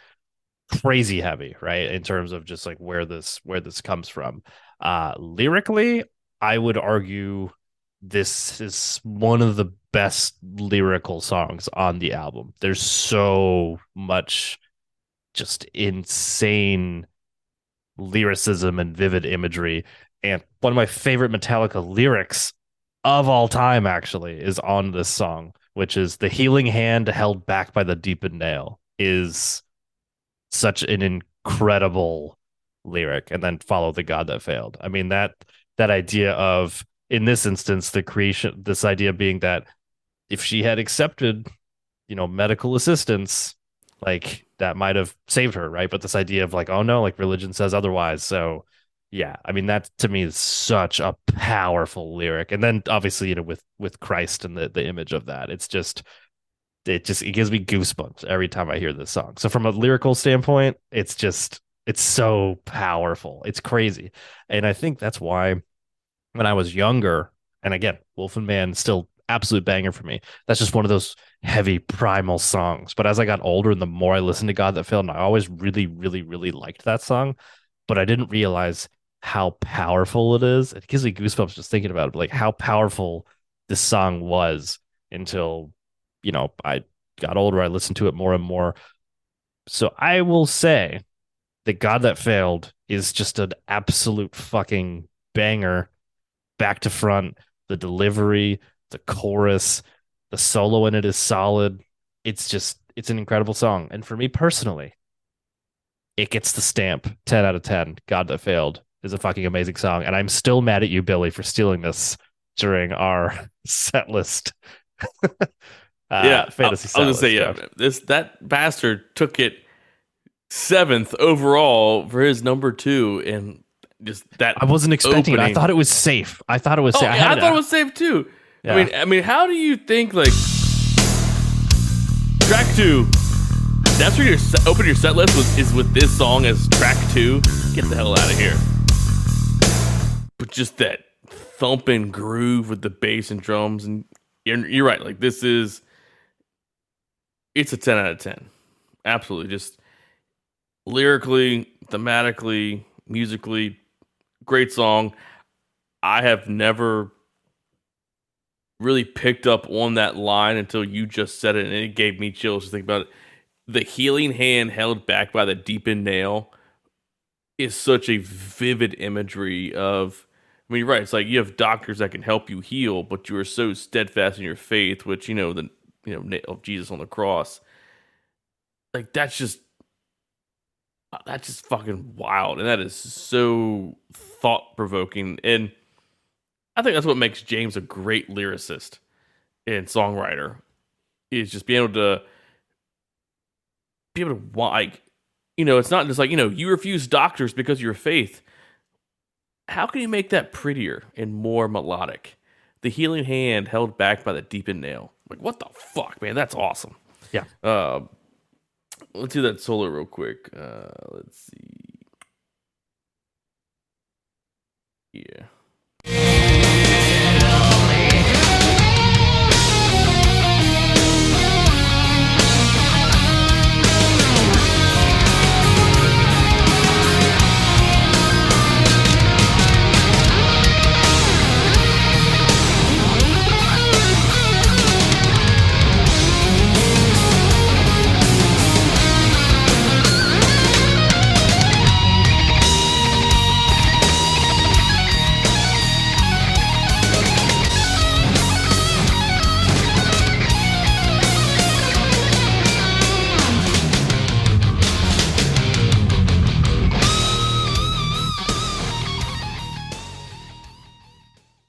crazy heavy, right? In terms of just like where this where this comes from. Uh lyrically, I would argue this is one of the best lyrical songs on the album. There's so much just insane lyricism and vivid imagery. And one of my favorite Metallica lyrics of all time actually is on this song, which is the healing hand held back by the deepened nail is such an incredible lyric and then follow the god that failed. I mean that that idea of in this instance the creation this idea being that if she had accepted you know medical assistance like that might have saved her right? But this idea of like oh no like religion says otherwise. So yeah i mean that to me is such a powerful lyric. And then obviously you know with with christ and the the image of that it's just it just it gives me goosebumps every time I hear this song. So from a lyrical standpoint, it's just it's so powerful. It's crazy. And I think that's why when I was younger, and again, Wolf and Man still absolute banger for me. That's just one of those heavy primal songs. But as I got older and the more I listened to God That Failed, and I always really, really, really liked that song. But I didn't realize how powerful it is. It gives me goosebumps just thinking about it, like how powerful this song was until you know, I got older, I listened to it more and more. So I will say that God That Failed is just an absolute fucking banger, back to front. The delivery, the chorus, the solo in it is solid. It's just, it's an incredible song. And for me personally, it gets the stamp 10 out of 10. God That Failed is a fucking amazing song. And I'm still mad at you, Billy, for stealing this during our set list. Uh, yeah, fantasy. I, I was gonna say, yeah, this that bastard took it seventh overall for his number two, and just that. I wasn't expecting it. I opening- thot it was safe. I thought it was oh, safe. yeah, I, had thought it was safe too. Yeah. I mean, I mean, how do you think like track two? That's where your set, open your set list was, is with this song as track two. Get the hell out of here! But just that thumping groove with the bass and drums, and you're, you're right. Like this is, it's a ten out of ten. Absolutely, just lyrically, thematically, musically, great song. I have never really picked up on that line until you just said it, and it gave me chills to think about it. The healing hand held back by the deepened nail is such a vivid imagery of. I mean, you're right. It's like you have doctors that can help you heal, but you are so steadfast in your faith, which you know the you know nail of Jesus on the cross. Like that's just that's just fucking wild, and that is so thought provoking. And I think that's what makes James a great lyricist and songwriter is just being able to be able to like you know it's not just like you know you refuse doctors because of your faith how can you make that prettier and more melodic the healing hand held back by the deepened nail like what the fuck man that's awesome Yeah. uh, let's do that solo real quick. Uh, let's see. Yeah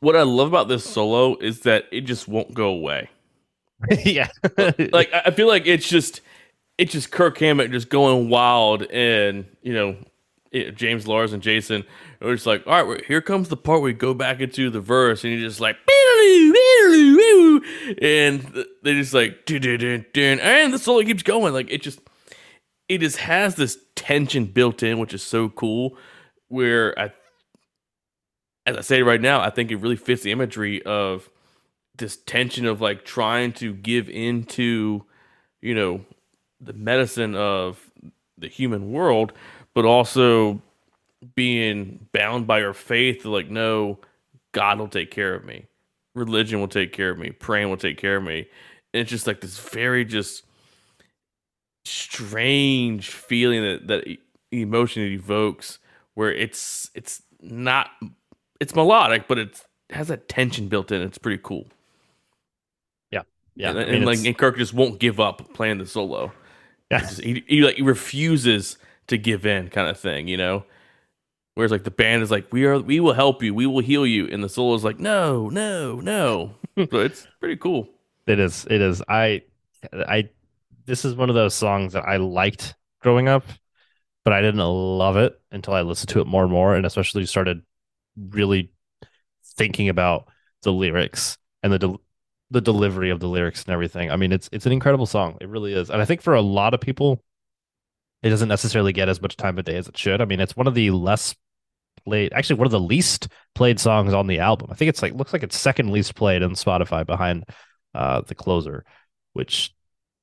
what i love about this solo is that it just won't go away yeah. like I feel like it's just it's just Kirk Hammett just going wild, and you know it, James Lars and Jason are just like, all right, here comes the part where we go back into the verse, and you're just like, and they just like, and the solo keeps going, like it just it just has this tension built in, which is so cool. Where I, as I say right now, I think it really fits the imagery of this tension of like trying to give into you know the medicine of the human world but also being bound by your faith like no god will take care of me. Religion will take care of me. Praying will take care of me. And it's just like this very just strange feeling that that emotion it evokes where it's it's not it's melodic but it has that tension built in it's pretty cool yeah. and, I and mean, like and Kirk just won't give up playing the solo. yeah. Just- he, he like he refuses to give in, kind of thing, you know. Whereas like the band is like, we are, we will help you, we will heal you, and the solo is like, no, no, no. so it's pretty cool. It is. It is. I, I, this is one of those songs that I liked growing up, but I didn't love it until I listened to it more and more, and especially started really thinking about the lyrics and the del- the delivery of the lyrics and everything. I mean, it's it's an incredible song. It really is, and I think for a lot of people, it doesn't necessarily get as much time of day as it should. I mean, it's one of the less played, actually, one of the least played songs on the album. I think it's like looks like it's second least played on Spotify behind uh the closer, which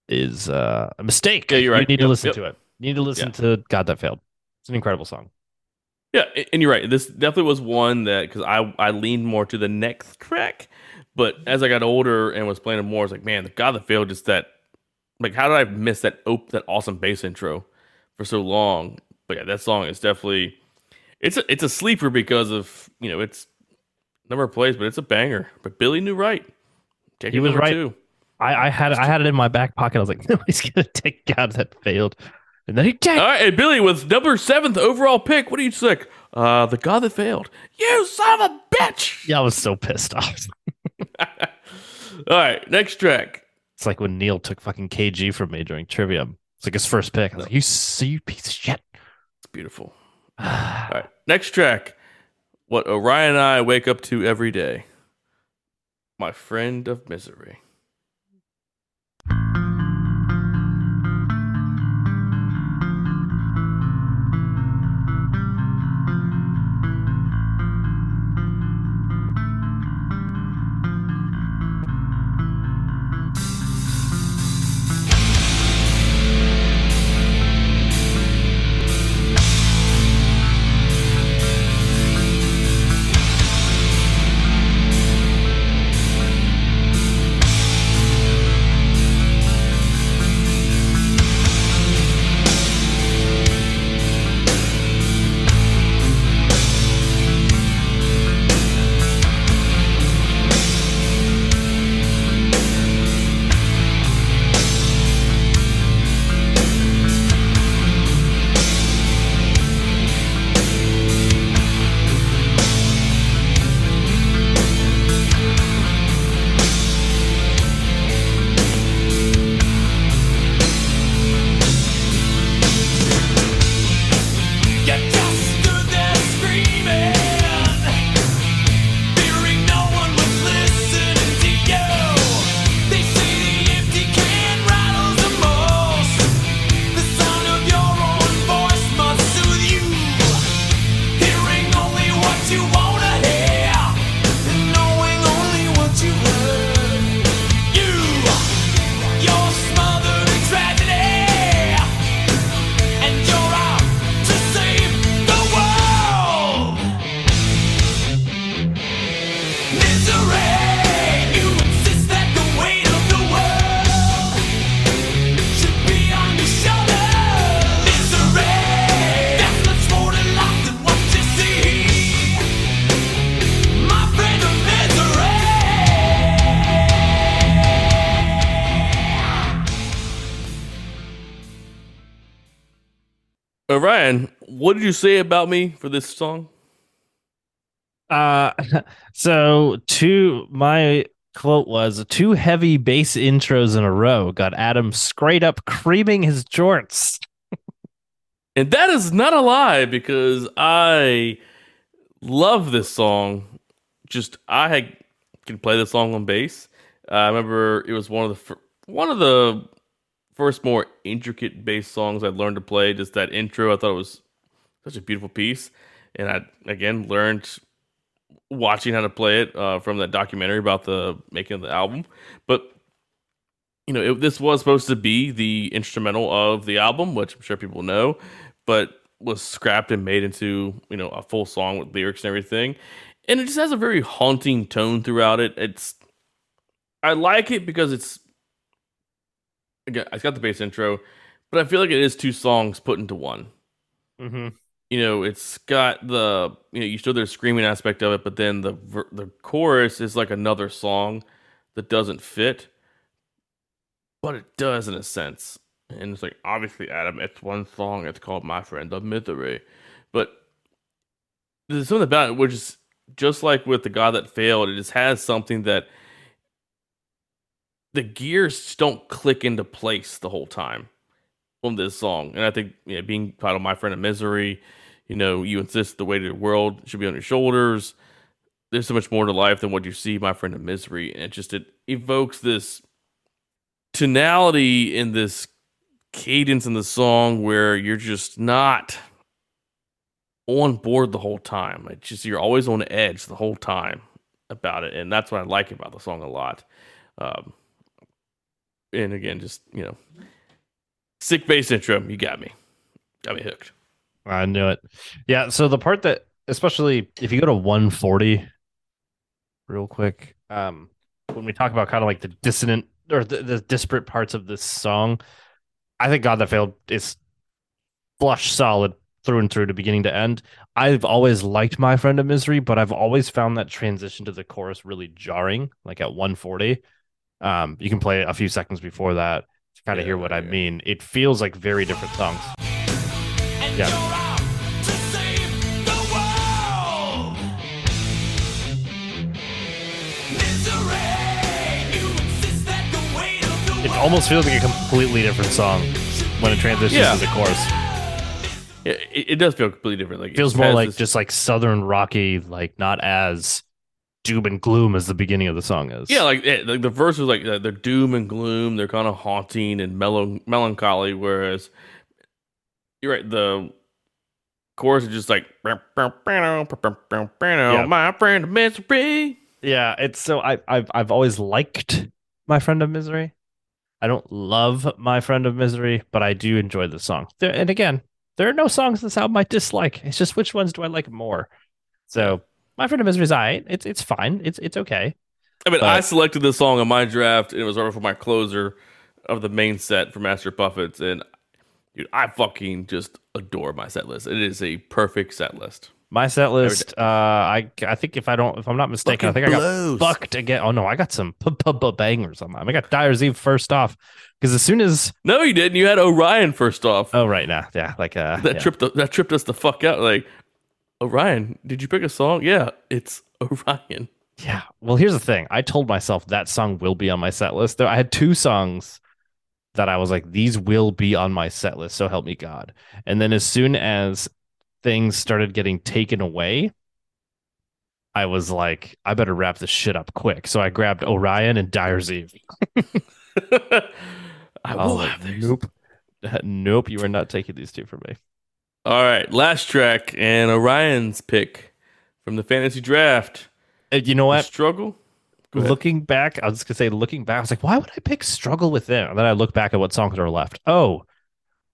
is uh, a mistake. Yeah, you're right. You need to listen yep. to it. You need to listen to God That Failed. It's an incredible song. Yeah, and you're right. This definitely was one that because I I leaned more to the next track, but as I got older and was playing it more, I was like, man, the God that failed just that. Like, how did I miss that op- that awesome bass intro for so long? But yeah, that song is definitely it's a it's a sleeper because of you know it's number of plays, but it's a banger. But Billy knew right. Take He was right. Two. I, I had I had it in my back pocket. I was like, nobody's gonna take God That Failed, and then he did. All right, and Billy with number seventh overall pick. What do you think? Uh, the God that failed. You son of a bitch. yeah, I was so pissed off. All right, next track. It's like when Neil took fucking KG from me during trivia. It's like his first pick. I was like, you see, you piece of shit. It's beautiful. All right, next track. What Orion and I wake up to every day. My friend of misery. What did you say about me for this song? Uh, so two my quote was two heavy bass intros in a row got Adam straight up creaming his jorts. And that is not a lie because I love this song. Just I had, can play this song on bass. Uh, I remember it was one of the fir- one of the first more intricate bass songs I learned to play. Just that intro, I thought it was such a beautiful piece, and I again learned watching how to play it uh, from that documentary about the making of the album. But you know, it, this was supposed to be the instrumental of the album, which I'm sure people know, but was scrapped and made into you know a full song with lyrics and everything. And it just has a very haunting tone throughout it. It's I like it because it's again it's got the bass intro, but I feel like it is two songs put into one Mm-hmm. You know, it's got the you know you still there's screaming aspect of it, but then the the chorus is like another song that doesn't fit, but it does in a sense. And it's like obviously, Adam, it's one song. It's called "My Friend of Misery," but there's something about it which is just like with the God that failed. It just has something that the gears don't click into place the whole time on this song. And I think you know, being titled My Friend of Misery, you know, you insist the weight of the world should be on your shoulders. There's so much more to life than what you see, my friend of misery. And it just it evokes this tonality in this cadence in the song where you're just not on board the whole time. It's just you're always on edge the whole time about it. And that's what I like about the song a lot. Um, and again, just you know, sick bass intro. You got me, got me hooked. I knew it. Yeah. So the part that, especially if you go to 140, real quick, um, when we talk about kind of like the dissonant or the, the disparate parts of this song, I think God That Failed is flush solid through and through to beginning to end. I've always liked My Friend of Misery, but I've always found that transition to the chorus really jarring, like at 140. Um, you can play a few seconds before that to kind of Yeah, hear what I mean. It feels like very different songs. And Yeah. you're out to save the world. Misery, you insist that the of the It almost feels like a completely different song when it transitions Yeah. to the chorus. It, it does feel completely different. Like It feels more like this- just like southern rocky, like not as doom and gloom as the beginning of the song is. yeah, like, eh, like the verses like uh, they're doom and gloom. They're kind of haunting and mellow melancholy. Whereas you're right, the chorus is just like Yeah. my friend of misery. yeah. It's so I I've I've always liked my friend of misery. I don't love my friend of misery, but I do enjoy the song. There, and again, there are no songs this album I dislike. It's just which ones do I like more. So my friend of misery is alright. It's it's fine. It's it's okay. I mean, But- I selected this song in my draft. And it was right for my closer of the main set for Master Puppets, and dude, I fucking just adore my set list. It is a perfect set list. My set list, uh, I I think if I don't, if I'm not mistaken, I think I got fucked again. Oh no, I got some p- p- p- bangers on mine. I got Dyer's Eve first off because as soon as No, you didn't. You had Orion first off. oh right now, yeah, like uh, that yeah. tripped that tripped us the fuck out. Like, Orion, did you pick a song? Yeah, it's Orion. Yeah. Well, here's the thing. I told myself that song will be on my set list. There, I had two songs that I was like, these will be on my set list. So help me God. And then as soon as things started getting taken away, I was like, I better wrap this shit up quick. So I grabbed Orion and Dyer's Eve. I will like, have these. nope. nope. You are not taking these two from me. All right, last track and Orion's pick from the fantasy draft. Uh, You know The what? struggle. Looking back, I was just gonna say, looking back, I was like, why would I pick "Struggle Within"? And then I look back at what songs are left. Oh,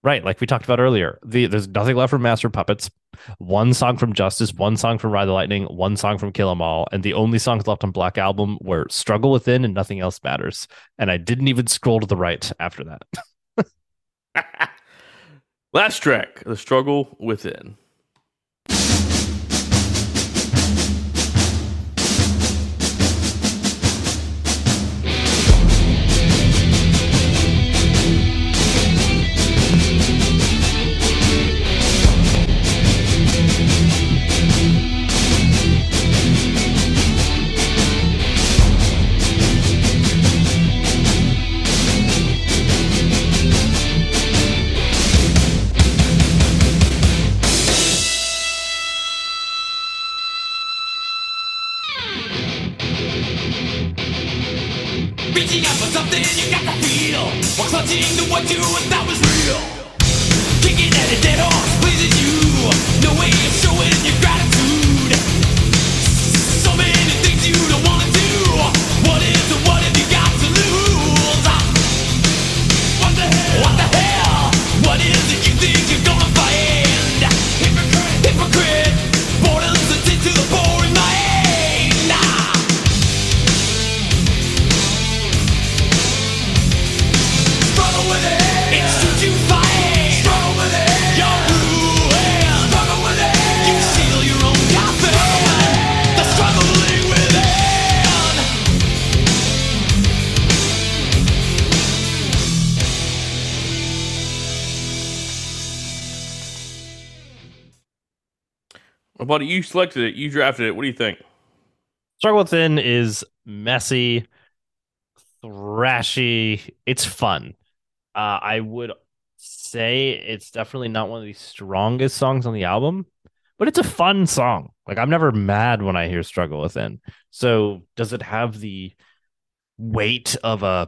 right, like we talked about earlier. The there's nothing left from Master Puppets. One song from Justice, one song from Ride the Lightning, one song from Kill 'Em All, and the only songs left on Black Album were "Struggle Within" and "Nothing Else Matters." And I didn't even scroll to the right after that. last track, the struggle within. What you thought was real. Kicking at a dead horse pleases you. No way of showing your gratitude Well, buddy, you selected it. You drafted it. What do you think? Struggle Within is messy, thrashy. It's fun. Uh, I would say it's definitely not one of the strongest songs on the album, but it's a fun song. Like I'm never mad when I hear Struggle Within. So does it have the weight of a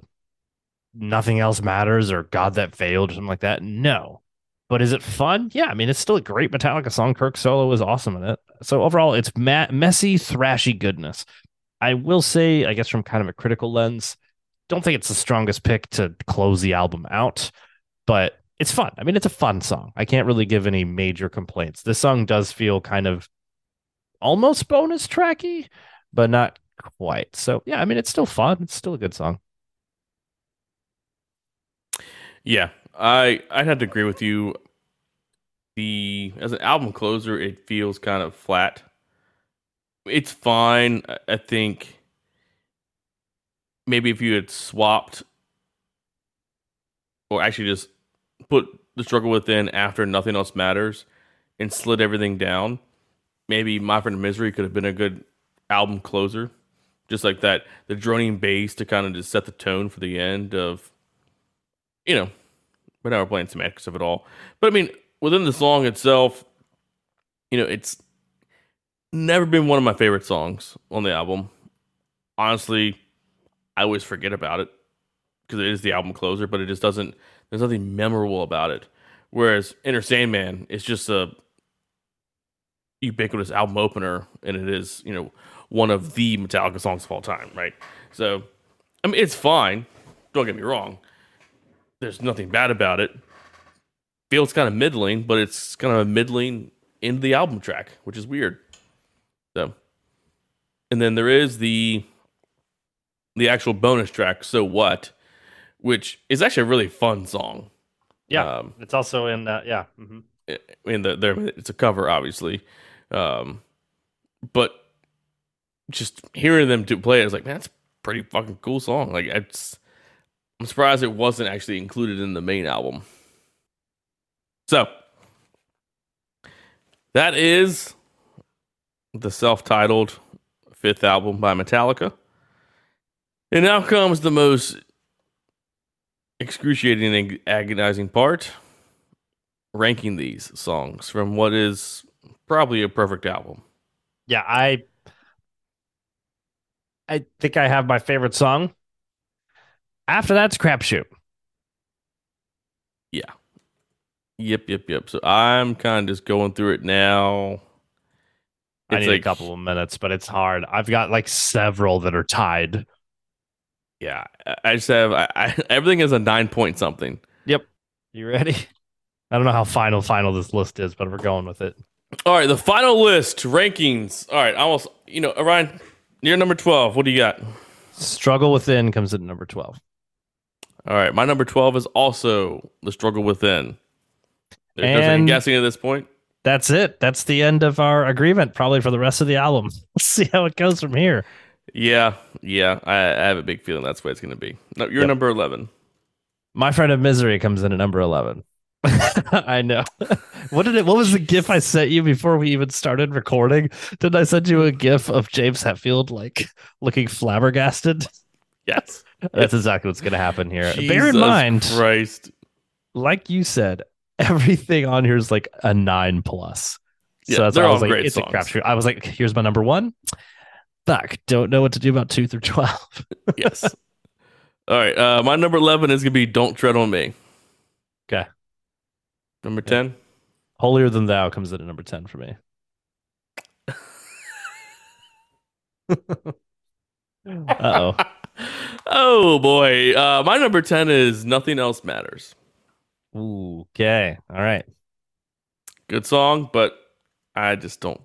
Nothing Else Matters or God That Failed or something like that? No. But is it fun? Yeah, I mean it's still a great Metallica song. Kirk solo is awesome in it. So overall, it's ma- messy, thrashy goodness. I will say, I guess from kind of a critical lens, don't think it's the strongest pick to close the album out, but it's fun. I mean, it's a fun song. I can't really give any major complaints. This song does feel kind of almost bonus tracky, but not quite. So yeah, I mean, it's still fun. It's still a good song. Yeah, I I'd have to agree with you. The as an album closer, it feels kind of flat. It's fine. I- think maybe if you had swapped, or actually just put the struggle within after nothing else matters, and slid everything down, maybe my friend misery could have been a good album closer. Just like that, the droning bass to kind of just set the tone for the end of, you know, but now we're playing semantics of it all. But I mean, within the song itself, you know, it's never been one of my favorite songs on the album. Honestly, I always forget about it because it is the album closer, but it just doesn't. There's nothing memorable about it. Whereas Enter Sandman is just a ubiquitous album opener, and it is you know one of the Metallica songs of all time, right? So, I mean, it's fine. Don't get me wrong there's nothing bad about it. Feels kind of middling, but it's kind of middling into the album track, which is weird. So, and then there is the the actual bonus track, "So What," which is actually a really fun song. Yeah, Um, it's also in that. Yeah, mhm. I mean, the, there it's a cover, obviously, um, but just hearing them to play it, I was like, man, that's a pretty fucking cool song. Like, it's I'm surprised it wasn't actually included in the main album. So that is the self-titled fifth album by Metallica. And now comes the most excruciating and agonizing part ranking these songs from what is probably a perfect album. yeah. I I think I have my favorite song. After that's crapshoot. Yeah. Yep, yep, yep. So I'm kind of just going through it now. I It's need a couple of minutes, but it's hard. I've got like several that are tied. Yeah, I- I just have I, I, everything is a nine point something. Yep. You ready? I don't know how final final this list is, but we're going with it. All right, the final list rankings. All right, I almost you know Orion, you're number twelve. What do you got? Struggle Within comes at number 12. All right, my number twelve is also the struggle within. There's And- guessing at this point. That's it. That's the end of our agreement, probably for the rest of the album. Let's see how it goes from here. Yeah, yeah, I, I have a big feeling that's what it's going to be. No, you're Yep. number eleven. My Friend of Misery comes in at number 11. I know. what did it? What was the GIF I sent you before we even started recording? Did I send you a GIF of James Hetfield like looking flabbergasted? Yes. That's exactly what's going to happen here. Bear in mind, Christ. like you said, everything on here is like a nine plus. Yeah, so that's they're why I all was like, it's songs. a crapshoot. I was like, here's my number one. Fuck, don't know what to do about two through twelve. Yes. All right. Uh, my number 11 is going to be Don't Tread on Me. Okay. Number Yeah. 10. Holier Than Thou comes in at number 10 for me. Uh oh. Oh, boy. Uh, my number 10 is Nothing Else Matters. Ooh, okay. All right. Good song, but I just don't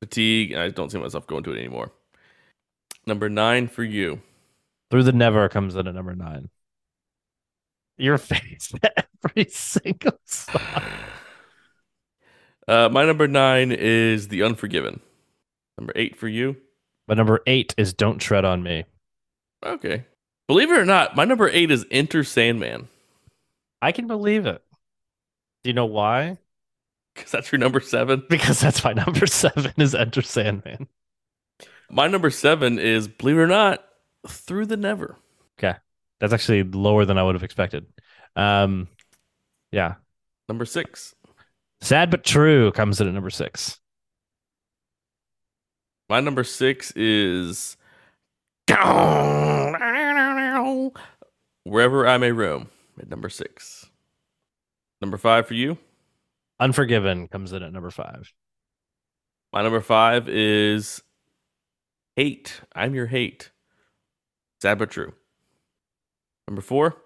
fatigue. I don't see myself going to it anymore. Number nine for you. Through the Never comes in at number nine. Your face every single song. Uh, my number nine is The Unforgiven. Number eight for you. But number eight is Don't Tread on Me. Okay. Believe it or not, my number eight is Enter Sandman I can believe it. Do you know why? because that's your number seven. Because that's my number seven is Enter Sandman. My number seven is, believe it or not, Through the Never. Okay. That's actually lower than I would have expected. Um, yeah. Number six. Sad but True comes in at number six. My number six is Wherever I May Roam at number six. Number five for you. Unforgiven comes in at number five. My number five is Hate. I'm Your Hate. Sad but true. Number four.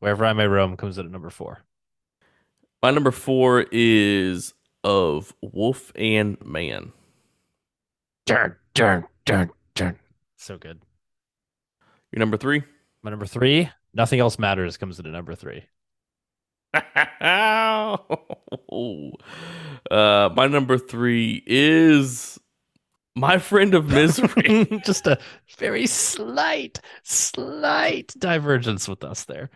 Wherever I May Roam comes in at number four. My number four is Of Wolf and Man. Dun, dun, dun, dun. So good. Your number three. My number three, Nothing Else Matters comes in at number three. uh, my number three is My Friend of Misery. Just a very slight, slight divergence with us there.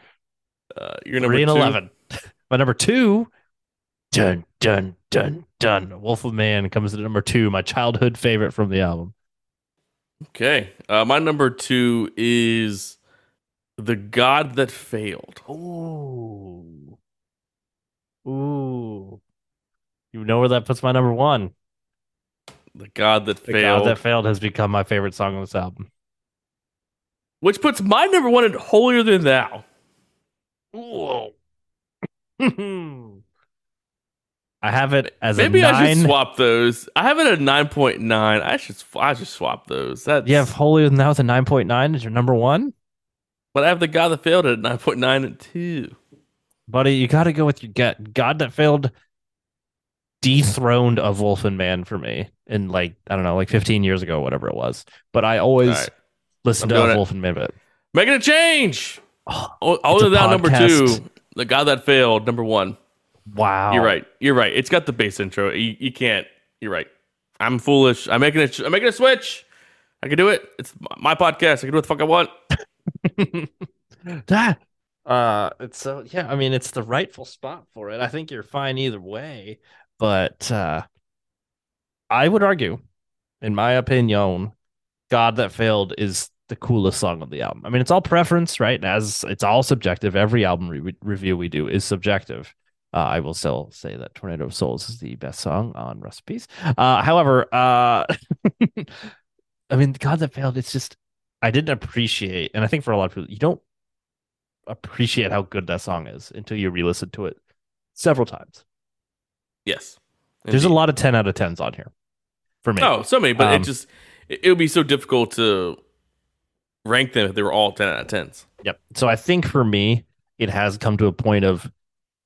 Uh, your number Three and two. 11. My number two, dun, dun, dun, dun. Wolf of Man comes at number two, my childhood favorite from the album. Okay. Uh, my number two is The God That Failed. Ooh. Ooh. You know where that puts my number one? The God That The Failed. God That Failed has become my favorite song on this album. which puts my number one at Holier Than Thou. Ooh. I have it as a Maybe a I nine. should swap those. I have it at 9.9. I should I should swap those. That's You have Than Thou with a 9.9 as your number one? but I have the God That Failed at 9.9 and 2. Buddy, you got to go with your gut. God That Failed dethroned of Wolf and Man for me in like, I don't know, like 15 years ago, whatever it was. But I always All right. listened to Wolf and Man. But Making a change. oh, Oh, It's a Holier number two. The God That Failed number one. Wow. You're right. You're right. It's got the bass intro. You, you can't. You're right. I'm foolish. I'm making a. I'm making a switch. I can do it. It's my podcast. I can do what the fuck I want. that uh it's so yeah i mean it's the rightful spot for it i think you're fine either way but uh i would argue in my opinion god that failed is the coolest song on the album i mean it's all preference right as it's all subjective every album re- review we do is subjective uh, I will still say that Tornado of Souls is the best song on Rust in Peace. Uh, however, uh, I mean, God that failed. It's just I didn't appreciate, and I think for a lot of people, you don't appreciate how good that song is until you re-listen to it several times. Yes. There's a lot of 10 out of 10s on here for me. Oh, so many, but Um, it just it, it would be so difficult to rank them if they were all ten out of tens. Yep. So I think for me, it has come to a point of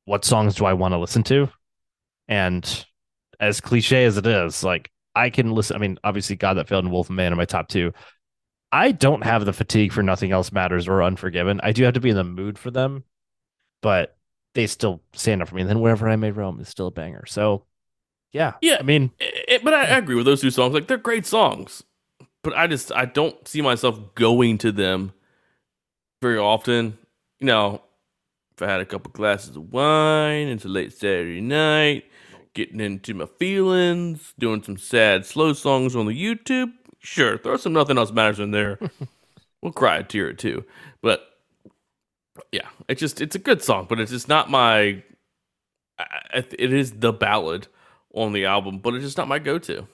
what songs do I want to listen to? And as cliche as it is, like I can listen. I mean, obviously, God That Failed and Wolf and Man are my top two. I don't have the fatigue for Nothing Else Matters or Unforgiven. I do have to be in the mood for them, but they still stand up for me. And then Wherever I May Roam is still a banger. So, yeah. Yeah. I mean, It- it- but I, I agree with those two songs. Like they're great songs, but I just I don't see myself going to them very often. You know, I had a couple glasses of wine, it's a late Saturday night, getting into my feelings, doing some sad slow songs on the YouTube. Sure, throw some nothing else matters in there. we'll cry a tear or two, but yeah, it's just it's a good song, but it's just not my. It is the ballad on the album, but it's just not my go-to.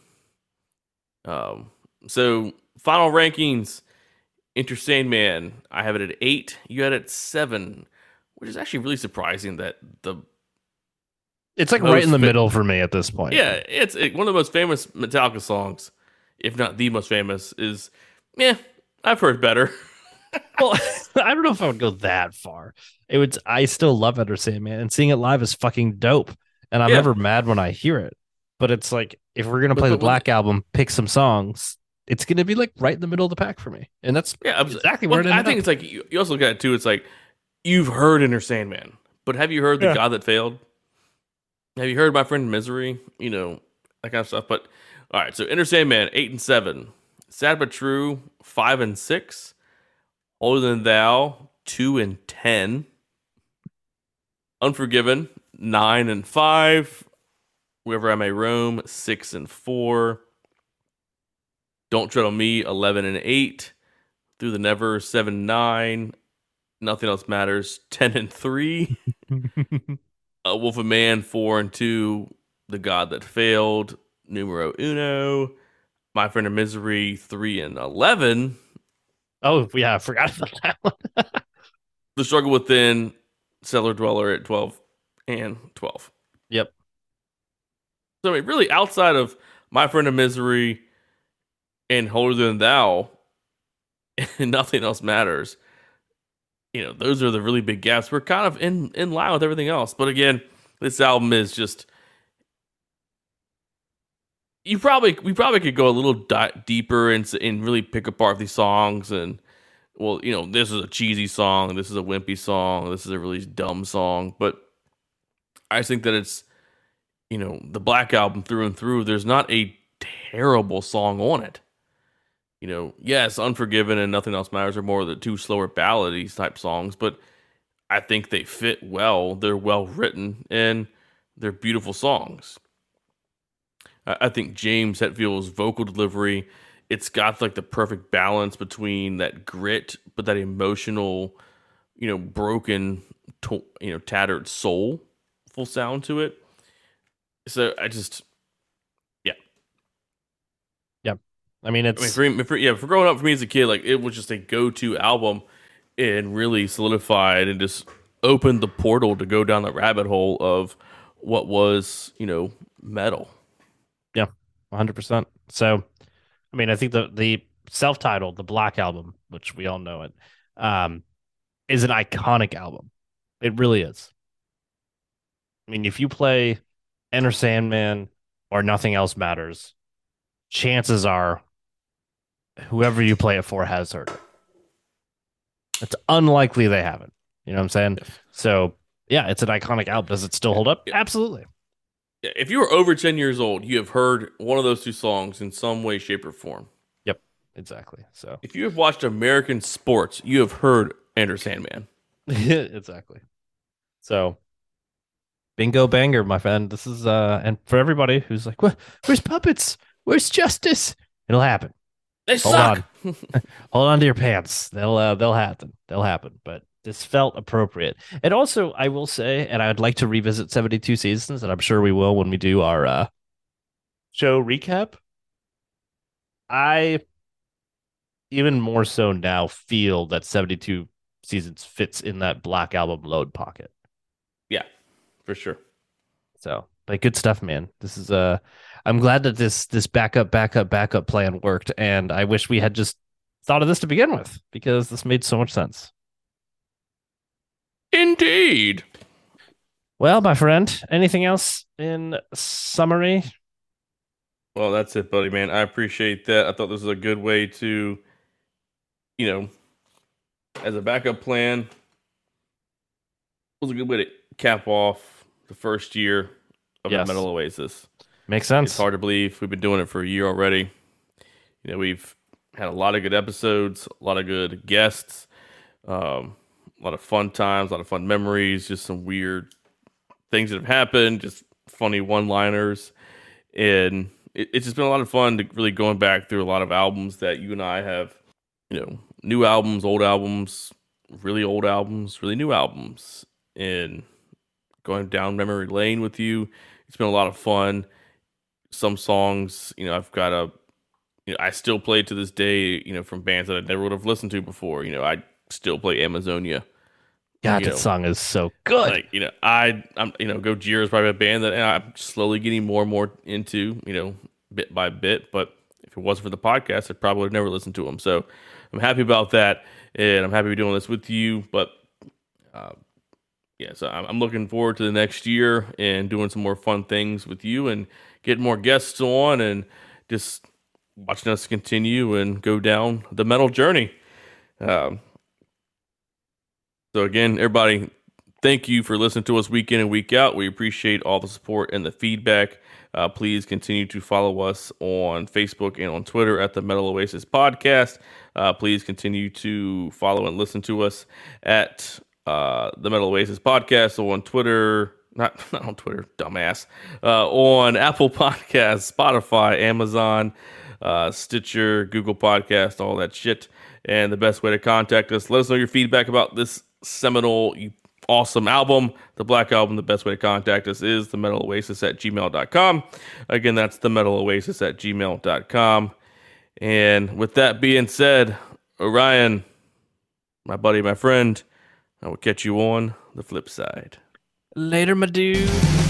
Um, so final rankings. Enter Man. I have it at eight. You had it at seven, which is actually really surprising that the It's like right in the fit- middle for me at this point. yeah, it's it, one of the most famous Metallica songs, if not the most famous. Is yeah, I've heard better. Well, I don't know if I would go that far. It would. I still love Enter Sandman, and seeing it live is fucking dope. And I'm Yeah. never mad when I hear it. But it's like if we're gonna play the but Black album, pick some songs. It's gonna be like right in the middle of the pack for me, and that's Yeah, exactly well, where I think up. it's like you, you also look at it too. It's like you've heard Enter Sandman, but have you heard the Yeah. God that failed? Have you heard My Friend Misery? You know that kind of stuff. But all right, so Enter Sandman eight and seven, Sad but True five and six, Holier Than Thou two and ten, Unforgiven nine and five, Wherever I May Roam six and four, Don't Tread on Me eleven and eight. Through the Never, 7 9. Nothing Else Matters, 10 and 3. uh, Wolf of Man, 4 and 2. The God That Failed, Numero Uno. My Friend of Misery, 3 and 11. oh yeah, I forgot about that one. The Struggle Within, Cellar Dweller at 12 and 12. Yep. So, I mean, really, outside of My Friend of Misery and Holier Than Thou, and nothing else matters. You know, those are the really big gaps. We're kind of in in line with everything else. But again, this album is just you probably we probably could go a little di- deeper and and really pick apart these songs and well, you know, this is a cheesy song, this is a wimpy song, this is a really dumb song, but I think that it's you know, the Black album through and through, there's not a terrible song on it you know, yes, Unforgiven and Nothing Else Matters are more of the two slower ballady type songs, but I think they fit well. They're well written and they're beautiful songs. I, I think James Hetfield's vocal delivery, it's got like the perfect balance between that grit, but that emotional, you know, broken, you know, tattered soul full sound to it. So I just, I mean, I it's mean, for, for yeah, for growing up for me as a kid, like it was just a go-to album, and really solidified and just opened the portal to go down the rabbit hole of what was you know metal. Yeah, 100%. So, I mean, I think the the self-titled, the Black album, which we all know it, um, is an iconic album. It really is. I mean, if you play Enter Sandman or Nothing Else Matters, chances are whoever you play it for has heard it. It's unlikely they haven't. You know what I'm saying? So, yeah, it's an iconic album. Does it still hold up? Yeah. Absolutely. Yeah, If you were over ten years old, you have heard one of those two songs in some way, shape, or form. Yep, exactly. So, If you have watched American sports, you have heard Enter Sandman. exactly. So, bingo banger, my friend. This is uh, and for everybody who's like, "What? Where's puppets? Where's justice?" It'll happen. They Hold suck. Hold on to your pants. They'll uh, they'll happen. They'll happen. But this felt appropriate. And also, I will say, and I'd like to revisit seventy two seasons, and I'm sure we will when we do our uh, show recap. I even more so now feel that 72 seasons fits in that black album load pocket. Yeah, for sure. So, but good stuff, man. This is uh I'm glad that this this backup backup backup plan worked and I wish we had just thought of this to begin with because this made so much sense. Indeed. Well, my friend, anything else in summary? Well, that's it, buddy, man. I appreciate that. I thought this was a good way to, you know, as a backup plan, was a good way to cap off the first year of Yes. the Metal Oasis. Makes sense. It's hard to believe we've been doing it for a year already. You know, we've had a lot of good episodes, a lot of good guests, um, a lot of fun times, a lot of fun memories, just some weird things that have happened, just funny one-liners, and it, it's just been a lot of fun to really going back through a lot of albums that you and I have, you know, new albums, old albums, really old albums, really new albums, and going down memory lane with you. It's been a lot of fun some songs, you know, I've got a you know, I still play to this day. You know, from bands that I never would have listened to before. You know, I still play Amazonia. God, you that know, song is so good. Like you know, I I'm you know, Gojira is probably a band that I'm slowly getting more and more into. You know, bit by bit. But if it wasn't for the podcast, I probably would have never listened to them. So I'm happy about that, and I'm happy to be doing this with you. But uh, yeah, so I'm, looking forward to the next year and doing some more fun things with you and getting more guests on and just watching us continue and go down the metal journey. Um, so again, everybody, thank you for listening to us week in and week out. We appreciate all the support and the feedback. Uh, please continue to follow us on Facebook and on Twitter at the Metal Oasis Podcast. Uh, please continue to follow and listen to us at uh, the Metal Oasis Podcast on Twitter. Not, not on Twitter, dumbass. Uh, on Apple Podcasts, Spotify, Amazon, uh, Stitcher, Google Podcast, all that shit. And the best way to contact us, let us know your feedback about this seminal, awesome album, the Black Album. The best way to contact us is the Metal Oasis at gmail.com. Again, that's the Metal Oasis at gmail.com. And with that being said, Orion, my buddy, my friend, I will catch you on the flip side. Later, my dude.